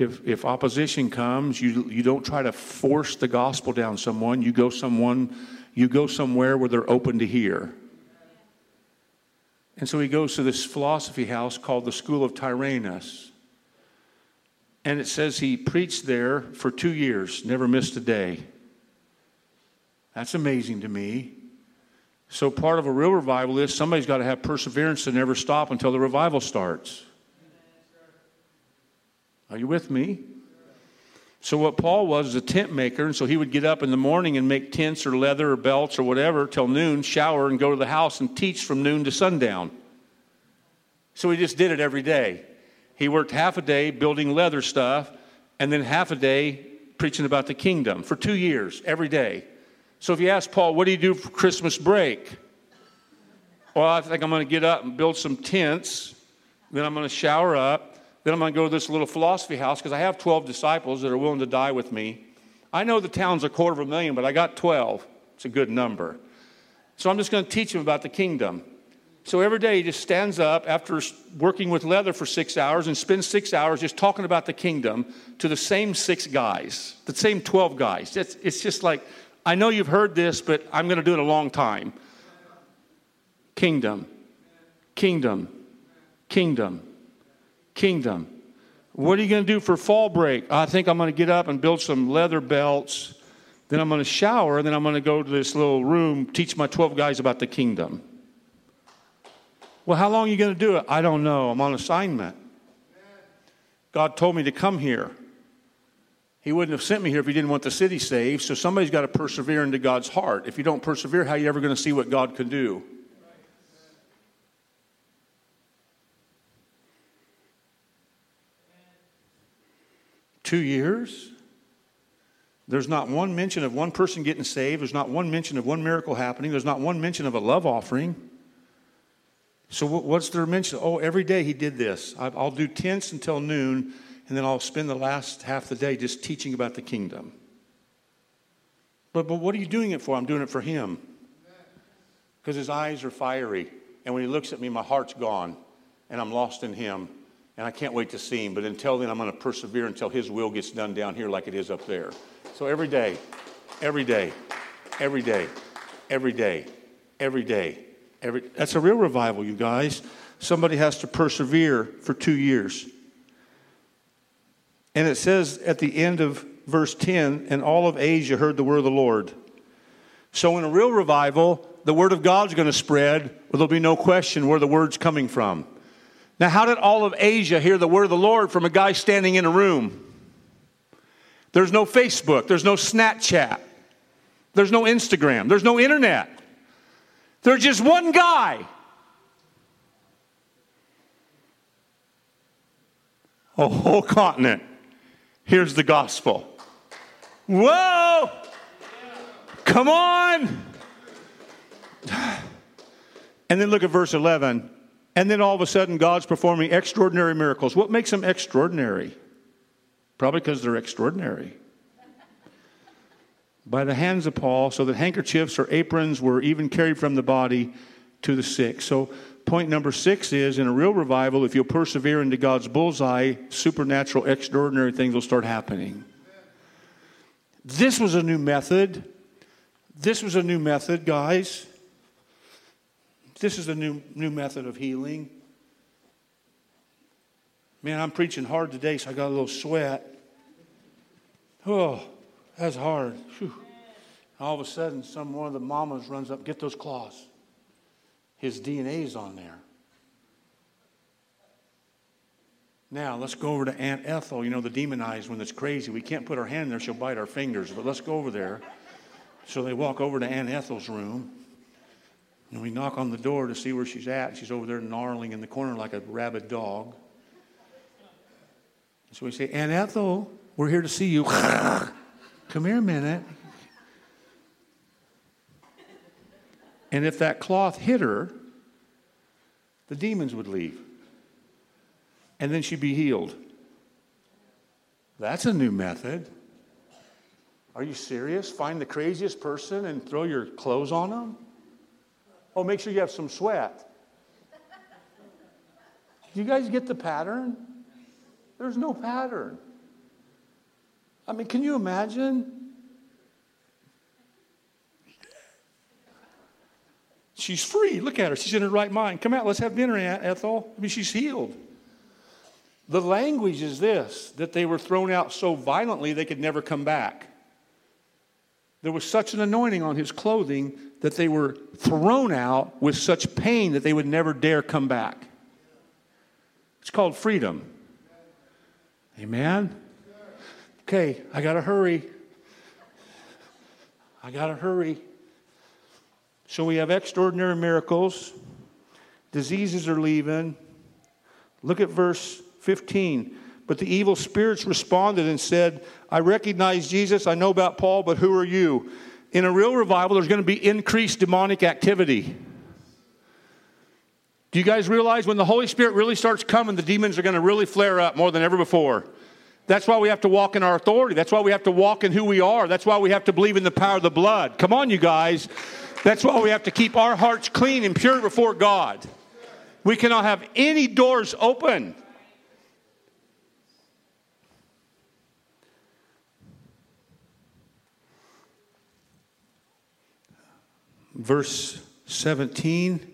If, if opposition comes, you, you don't try to force the gospel down someone. You go someone, you go somewhere where they're open to hear. And so he goes to this philosophy house called the School of Tyrannus. And it says he preached there for two years, never missed a day. That's amazing to me. So, part of a real revival is somebody's got to have perseverance to never stop until the revival starts. Are you with me? So, what Paul was is a tent maker, and so he would get up in the morning and make tents or leather or belts or whatever till noon, shower, and go to the house and teach from noon to sundown. So, he just did it every day. He worked half a day building leather stuff, and then half a day preaching about the kingdom for two years, every day. So if you ask Paul, what do you do for Christmas break? Well, I think I'm going to get up and build some tents. Then I'm going to shower up. Then I'm going to go to this little philosophy house because I have 12 disciples that are willing to die with me. I know the town's a quarter of a million, but I got 12. It's a good number. So I'm just going to teach them about the kingdom. So every day he just stands up after working with leather for six hours and spends six hours just talking about the kingdom to the same six guys, the same 12 guys. It's, it's just like I know you've heard this, but I'm going to do it a long time. Kingdom, kingdom, kingdom, kingdom. What are you going to do for fall break? I think I'm going to get up and build some leather belts. Then I'm going to shower. Then I'm going to go to this little room, teach my 12 guys about the kingdom. Well, how long are you going to do it? I don't know. I'm on assignment. God told me to come here. He wouldn't have sent me here if he didn't want the city saved. So somebody's got to persevere into God's heart. If you don't persevere, how are you ever going to see what God can do? Two years? There's not one mention of one person getting saved. There's not one mention of one miracle happening. There's not one mention of a love offering. So, what's their mention? Oh, every day he did this. I'll do tents until noon and then I'll spend the last half the day just teaching about the kingdom. But, but what are you doing it for? I'm doing it for him. Because his eyes are fiery. And when he looks at me, my heart's gone. And I'm lost in him. And I can't wait to see him. But until then, I'm going to persevere until his will gets done down here like it is up there. So every day, every day, every day, every day, every day, every that's a real revival, you guys. Somebody has to persevere for two years. And it says at the end of verse 10, and all of Asia heard the word of the Lord. So in a real revival, the word of God's going to spread, where there'll be no question where the word's coming from. Now, how did all of Asia hear the word of the Lord from a guy standing in a room? There's no Facebook, there's no Snapchat, there's no Instagram, there's no internet. There's just one guy. A whole continent Here's the gospel. Whoa! Come on! *sighs* And then look at verse 11. And then all of a sudden, God's performing extraordinary miracles. What makes them extraordinary? Probably because they're extraordinary. By the hands of Paul, so that handkerchiefs or aprons were even carried from the body to the sick. So point number six is in a real revival, if you'll persevere into God's bullseye, supernatural, extraordinary things will start happening. This was a new method. This was a new method, guys. This is a new, new method of healing. Man, I'm preaching hard today, so I got a little sweat. Oh, that's hard. Whew. All of a sudden, some one of the mamas runs up, get those claws. His DNA is on there. Now, let's go over to Aunt Ethel. You know, the demonized one that's crazy. We can't put our hand there, she'll bite our fingers. But let's go over there. So they walk over to Aunt Ethel's room. And we knock on the door to see where she's at. She's over there gnarling in the corner like a rabid dog. So we say, Aunt Ethel, we're here to see you. *laughs* Come here a minute. And if that cloth hit her, the demons would leave. And then she'd be healed. That's a new method. Are you serious? Find the craziest person and throw your clothes on them? Oh, make sure you have some sweat. Do you guys get the pattern? There's no pattern. I mean, can you imagine? She's free. Look at her. She's in her right mind. Come out. Let's have dinner, Aunt Ethel. I mean, she's healed. The language is this that they were thrown out so violently they could never come back. There was such an anointing on his clothing that they were thrown out with such pain that they would never dare come back. It's called freedom. Amen? Okay, I got to hurry. I got to hurry. So we have extraordinary miracles. Diseases are leaving. Look at verse 15. But the evil spirits responded and said, I recognize Jesus, I know about Paul, but who are you? In a real revival, there's going to be increased demonic activity. Do you guys realize when the Holy Spirit really starts coming, the demons are going to really flare up more than ever before? That's why we have to walk in our authority. That's why we have to walk in who we are. That's why we have to believe in the power of the blood. Come on, you guys. That's why we have to keep our hearts clean and pure before God. We cannot have any doors open. Verse 17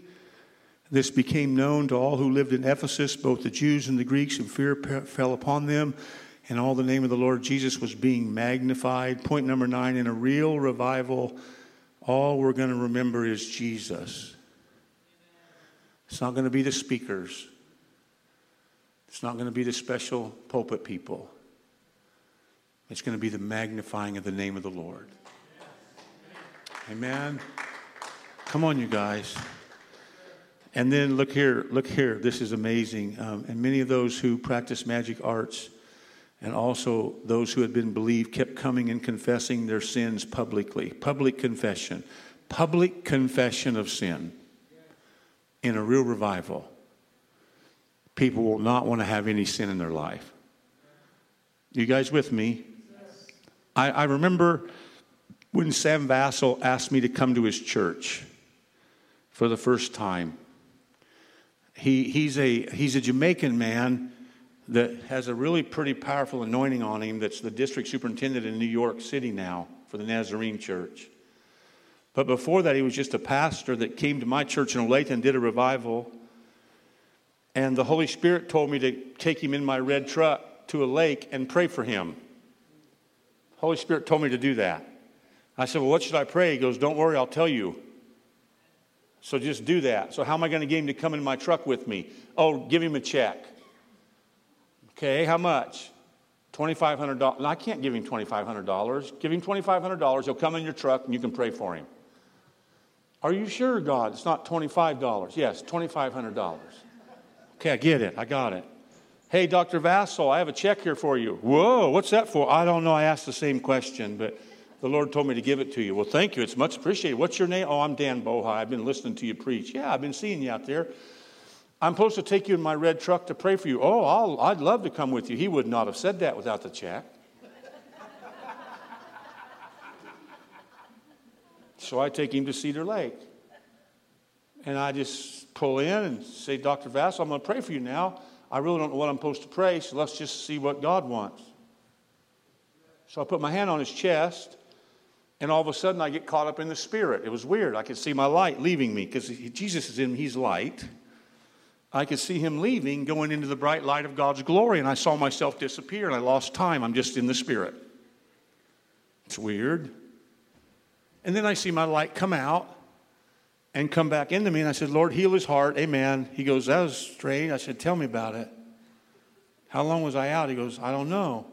this became known to all who lived in Ephesus, both the Jews and the Greeks, and fear fell upon them. And all the name of the Lord Jesus was being magnified. Point number nine in a real revival, all we're going to remember is Jesus. It's not going to be the speakers, it's not going to be the special pulpit people. It's going to be the magnifying of the name of the Lord. Amen. Come on, you guys. And then look here, look here. This is amazing. Um, and many of those who practice magic arts and also those who had been believed kept coming and confessing their sins publicly. Public confession. Public confession of sin in a real revival. People will not want to have any sin in their life. You guys with me? I, I remember when Sam Vassell asked me to come to his church for the first time. He, he's, a, he's a Jamaican man that has a really pretty powerful anointing on him that's the district superintendent in New York City now for the Nazarene Church. But before that, he was just a pastor that came to my church in Olathe and did a revival. And the Holy Spirit told me to take him in my red truck to a lake and pray for him. Holy Spirit told me to do that. I said, Well, what should I pray? He goes, Don't worry, I'll tell you. So just do that. So, how am I going to get him to come in my truck with me? Oh, give him a check. Okay, how much? $2,500. I can't give him $2,500. Give him $2,500. He'll come in your truck and you can pray for him. Are you sure, God? It's not $25. Yes, $2,500. Okay, I get it. I got it. Hey, Dr. Vassal, I have a check here for you. Whoa, what's that for? I don't know. I asked the same question, but the Lord told me to give it to you. Well, thank you. It's much appreciated. What's your name? Oh, I'm Dan Bohi. I've been listening to you preach. Yeah, I've been seeing you out there. I'm supposed to take you in my red truck to pray for you. Oh, I'll, I'd love to come with you. He would not have said that without the check. so I take him to Cedar Lake. And I just pull in and say, Dr. Vass, I'm going to pray for you now. I really don't know what I'm supposed to pray, so let's just see what God wants. So I put my hand on his chest and all of a sudden, I get caught up in the Spirit. It was weird. I could see my light leaving me because Jesus is in, he's light. I could see him leaving, going into the bright light of God's glory, and I saw myself disappear, and I lost time. I'm just in the Spirit. It's weird. And then I see my light come out and come back into me, and I said, Lord, heal his heart. Amen. He goes, That was strange. I said, Tell me about it. How long was I out? He goes, I don't know.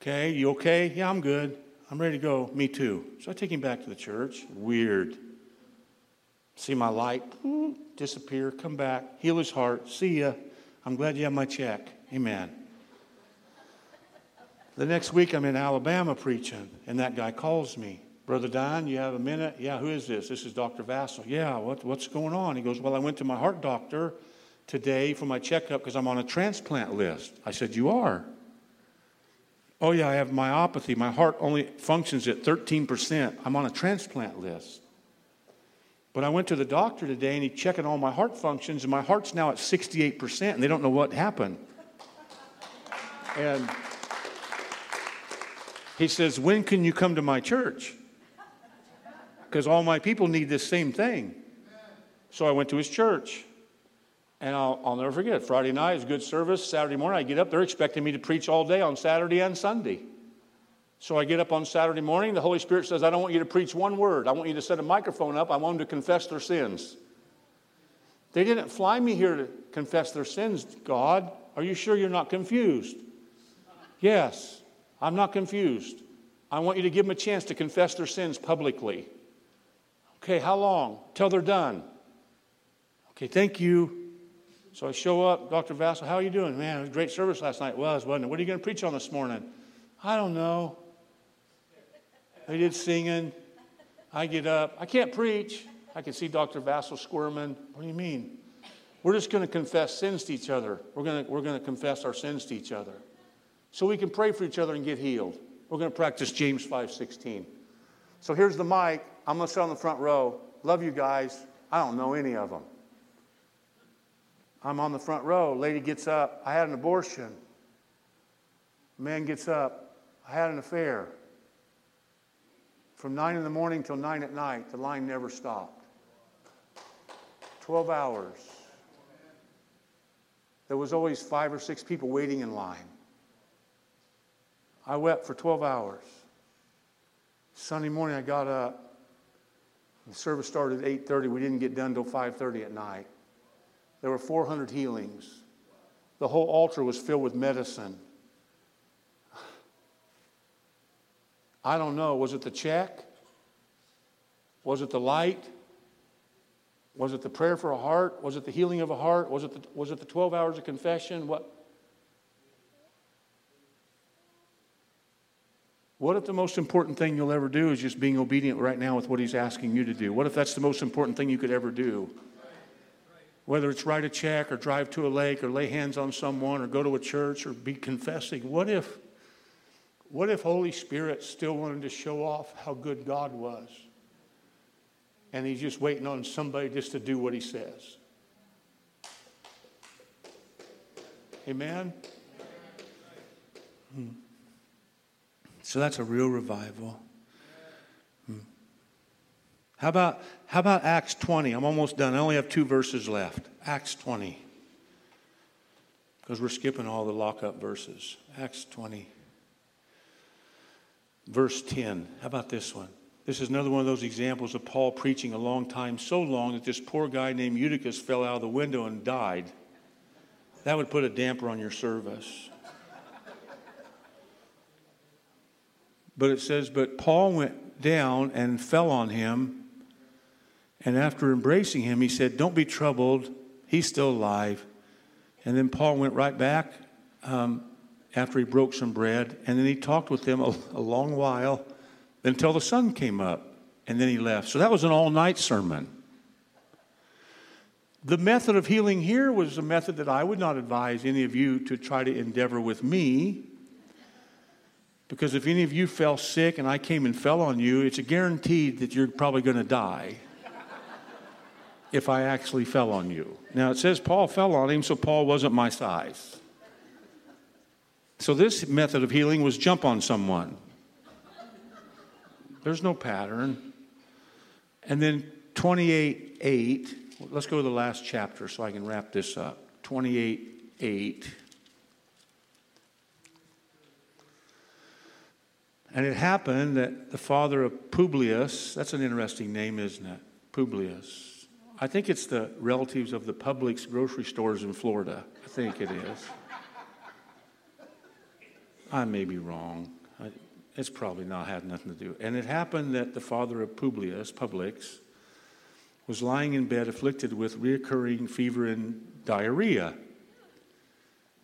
Okay, you okay? Yeah, I'm good. I'm ready to go. Me too. So I take him back to the church. Weird. See my light hmm, disappear, come back, heal his heart. See ya. I'm glad you have my check. Amen. The next week, I'm in Alabama preaching, and that guy calls me. Brother Don, you have a minute? Yeah, who is this? This is Dr. Vassal. Yeah, what, what's going on? He goes, Well, I went to my heart doctor today for my checkup because I'm on a transplant list. I said, You are? Oh, yeah, I have myopathy. My heart only functions at 13%. I'm on a transplant list. But I went to the doctor today and he's checking all my heart functions, and my heart's now at 68%, and they don't know what happened. And he says, When can you come to my church? Because all my people need this same thing. So I went to his church. And I'll, I'll never forget, Friday night is good service. Saturday morning, I get up. They're expecting me to preach all day on Saturday and Sunday. So I get up on Saturday morning. The Holy Spirit says, I don't want you to preach one word. I want you to set a microphone up. I want them to confess their sins. They didn't fly me here to confess their sins, God. Are you sure you're not confused? Yes, I'm not confused. I want you to give them a chance to confess their sins publicly. Okay, how long? Till they're done. Okay, thank you. So I show up, Dr. Vassal, how are you doing? Man, it was a great service last night. It was, wasn't it? What are you going to preach on this morning? I don't know. They did singing. I get up. I can't preach. I can see Dr. Vassal squirming. What do you mean? We're just going to confess sins to each other. We're going to, we're going to confess our sins to each other. So we can pray for each other and get healed. We're going to practice James 5.16. So here's the mic. I'm going to sit on the front row. Love you guys. I don't know any of them. I'm on the front row. Lady gets up. I had an abortion. Man gets up. I had an affair. From 9 in the morning till 9 at night, the line never stopped. 12 hours. There was always five or six people waiting in line. I wept for 12 hours. Sunday morning I got up. The service started at 8:30. We didn't get done till 5:30 at night. There were 400 healings. The whole altar was filled with medicine. I don't know. Was it the check? Was it the light? Was it the prayer for a heart? Was it the healing of a heart? Was it the, was it the 12 hours of confession? What? What if the most important thing you'll ever do is just being obedient right now with what He's asking you to do? What if that's the most important thing you could ever do? Whether it's write a check or drive to a lake or lay hands on someone or go to a church or be confessing, what if, what if Holy Spirit still wanted to show off how good God was? And he's just waiting on somebody just to do what he says. Amen? Hmm. So that's a real revival. How about, how about Acts 20? I'm almost done. I only have two verses left. Acts 20. Because we're skipping all the lockup verses. Acts 20. Verse 10. How about this one? This is another one of those examples of Paul preaching a long time, so long that this poor guy named Eutychus fell out of the window and died. That would put a damper on your service. But it says, But Paul went down and fell on him and after embracing him, he said, Don't be troubled. He's still alive. And then Paul went right back um, after he broke some bread. And then he talked with them a, a long while until the sun came up. And then he left. So that was an all night sermon. The method of healing here was a method that I would not advise any of you to try to endeavor with me. Because if any of you fell sick and I came and fell on you, it's a guaranteed that you're probably going to die if I actually fell on you. Now it says Paul fell on him, so Paul wasn't my size. So this method of healing was jump on someone. There's no pattern. And then 28 8, let's go to the last chapter so I can wrap this up. 28 8. And it happened that the father of Publius, that's an interesting name, isn't it? Publius I think it's the relatives of the Publix grocery stores in Florida. I think it is. I may be wrong. I, it's probably not had nothing to do. And it happened that the father of Publius, Publix, was lying in bed afflicted with recurring fever and diarrhea.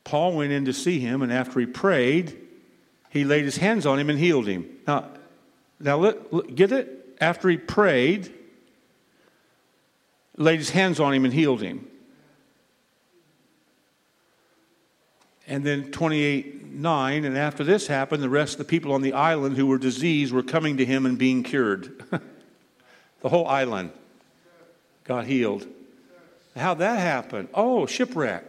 Paul went in to see him, and after he prayed, he laid his hands on him and healed him. Now, Now, get it? After he prayed, laid his hands on him and healed him. And then 28 9, and after this happened, the rest of the people on the island who were diseased were coming to him and being cured. *laughs* the whole island got healed. How'd that happen? Oh, shipwreck.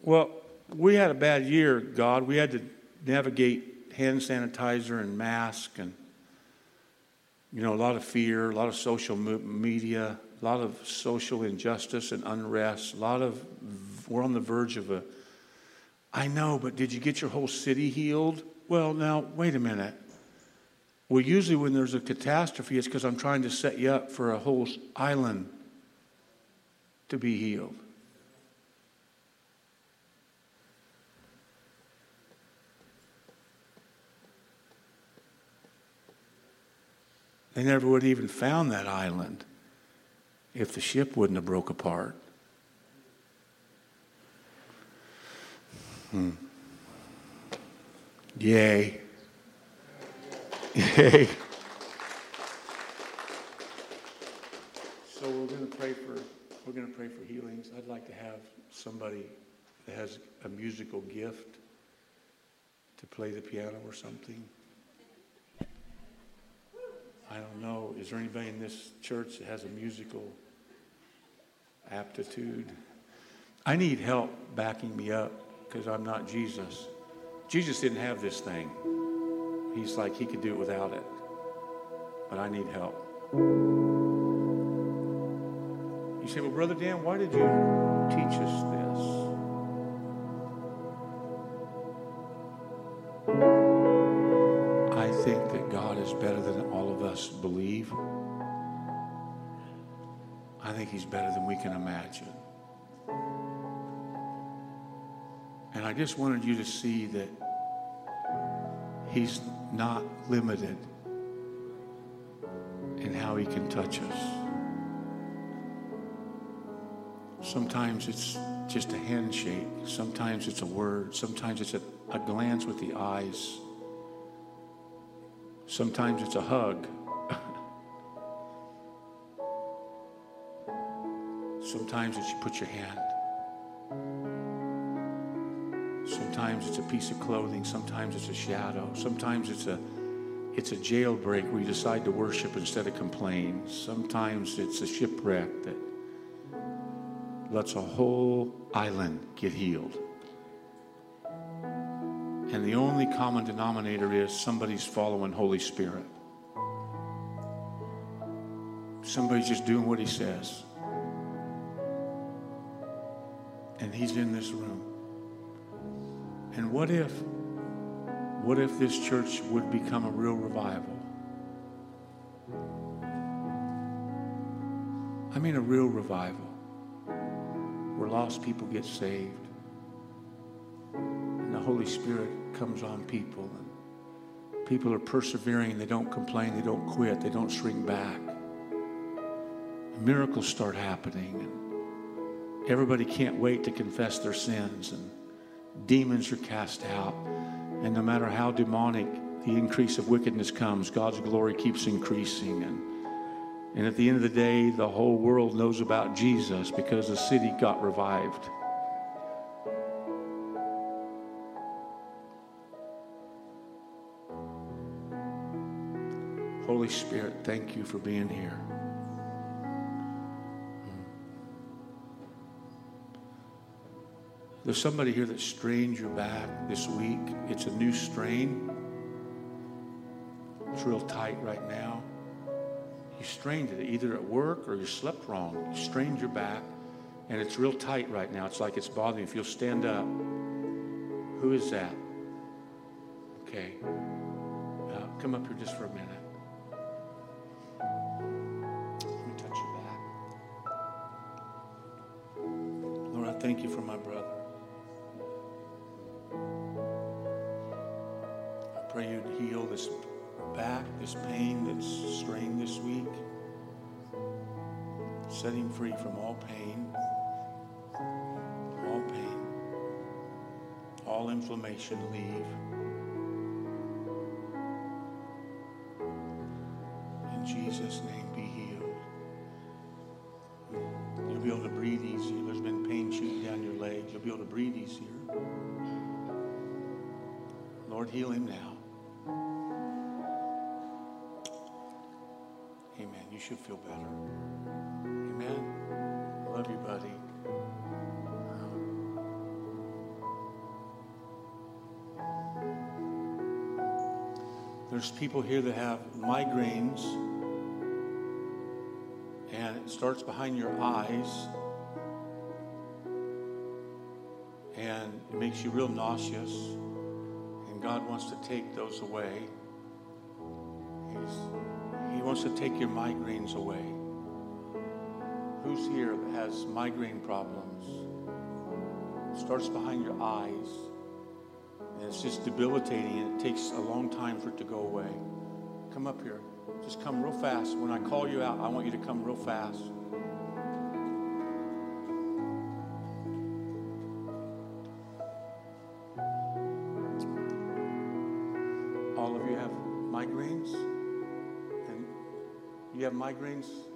Well, we had a bad year, God. We had to navigate hand sanitizer and mask and, you know, a lot of fear, a lot of social media, a lot of social injustice and unrest, a lot of, we're on the verge of a, I know, but did you get your whole city healed? Well, now, wait a minute. Well, usually when there's a catastrophe, it's because I'm trying to set you up for a whole island to be healed. They never would have even found that island if the ship wouldn't have broke apart. Hmm. Yay. Yay. So we're going to pray for we're going to pray for healings. I'd like to have somebody that has a musical gift to play the piano or something. I don't know. Is there anybody in this church that has a musical aptitude? I need help backing me up because I'm not Jesus. Jesus didn't have this thing. He's like, he could do it without it. But I need help. You say, well, Brother Dan, why did you teach us this? Us believe. I think He's better than we can imagine. And I just wanted you to see that He's not limited in how He can touch us. Sometimes it's just a handshake, sometimes it's a word, sometimes it's a, a glance with the eyes, sometimes it's a hug. Sometimes it's you put your hand. Sometimes it's a piece of clothing. Sometimes it's a shadow. Sometimes it's a it's a jailbreak where you decide to worship instead of complain. Sometimes it's a shipwreck that lets a whole island get healed. And the only common denominator is somebody's following Holy Spirit. Somebody's just doing what he says. He's in this room. And what if, what if this church would become a real revival? I mean, a real revival where lost people get saved and the Holy Spirit comes on people and people are persevering. They don't complain. They don't quit. They don't shrink back. Miracles start happening. Everybody can't wait to confess their sins and demons are cast out. And no matter how demonic the increase of wickedness comes, God's glory keeps increasing. And, and at the end of the day, the whole world knows about Jesus because the city got revived. Holy Spirit, thank you for being here. There's somebody here that strained your back this week. It's a new strain. It's real tight right now. You strained it either at work or you slept wrong. You strained your back and it's real tight right now. It's like it's bothering you. If you'll stand up, who is that? Okay. Uh, come up here just for a minute. Let me touch your back. Lord, I thank you for my brother. pray you'd heal this back, this pain that's strained this week. Set him free from all pain, all pain, all inflammation leave. In Jesus' name, be healed. You'll be able to breathe easier. There's been pain shooting down your leg. You'll be able to breathe easier. Lord, heal him now. You should feel better. Amen. Love you, buddy. Um, there's people here that have migraines, and it starts behind your eyes, and it makes you real nauseous, and God wants to take those away. Wants to take your migraines away. Who's here that has migraine problems? It starts behind your eyes. And it's just debilitating, and it takes a long time for it to go away. Come up here. Just come real fast. When I call you out, I want you to come real fast. Migraines?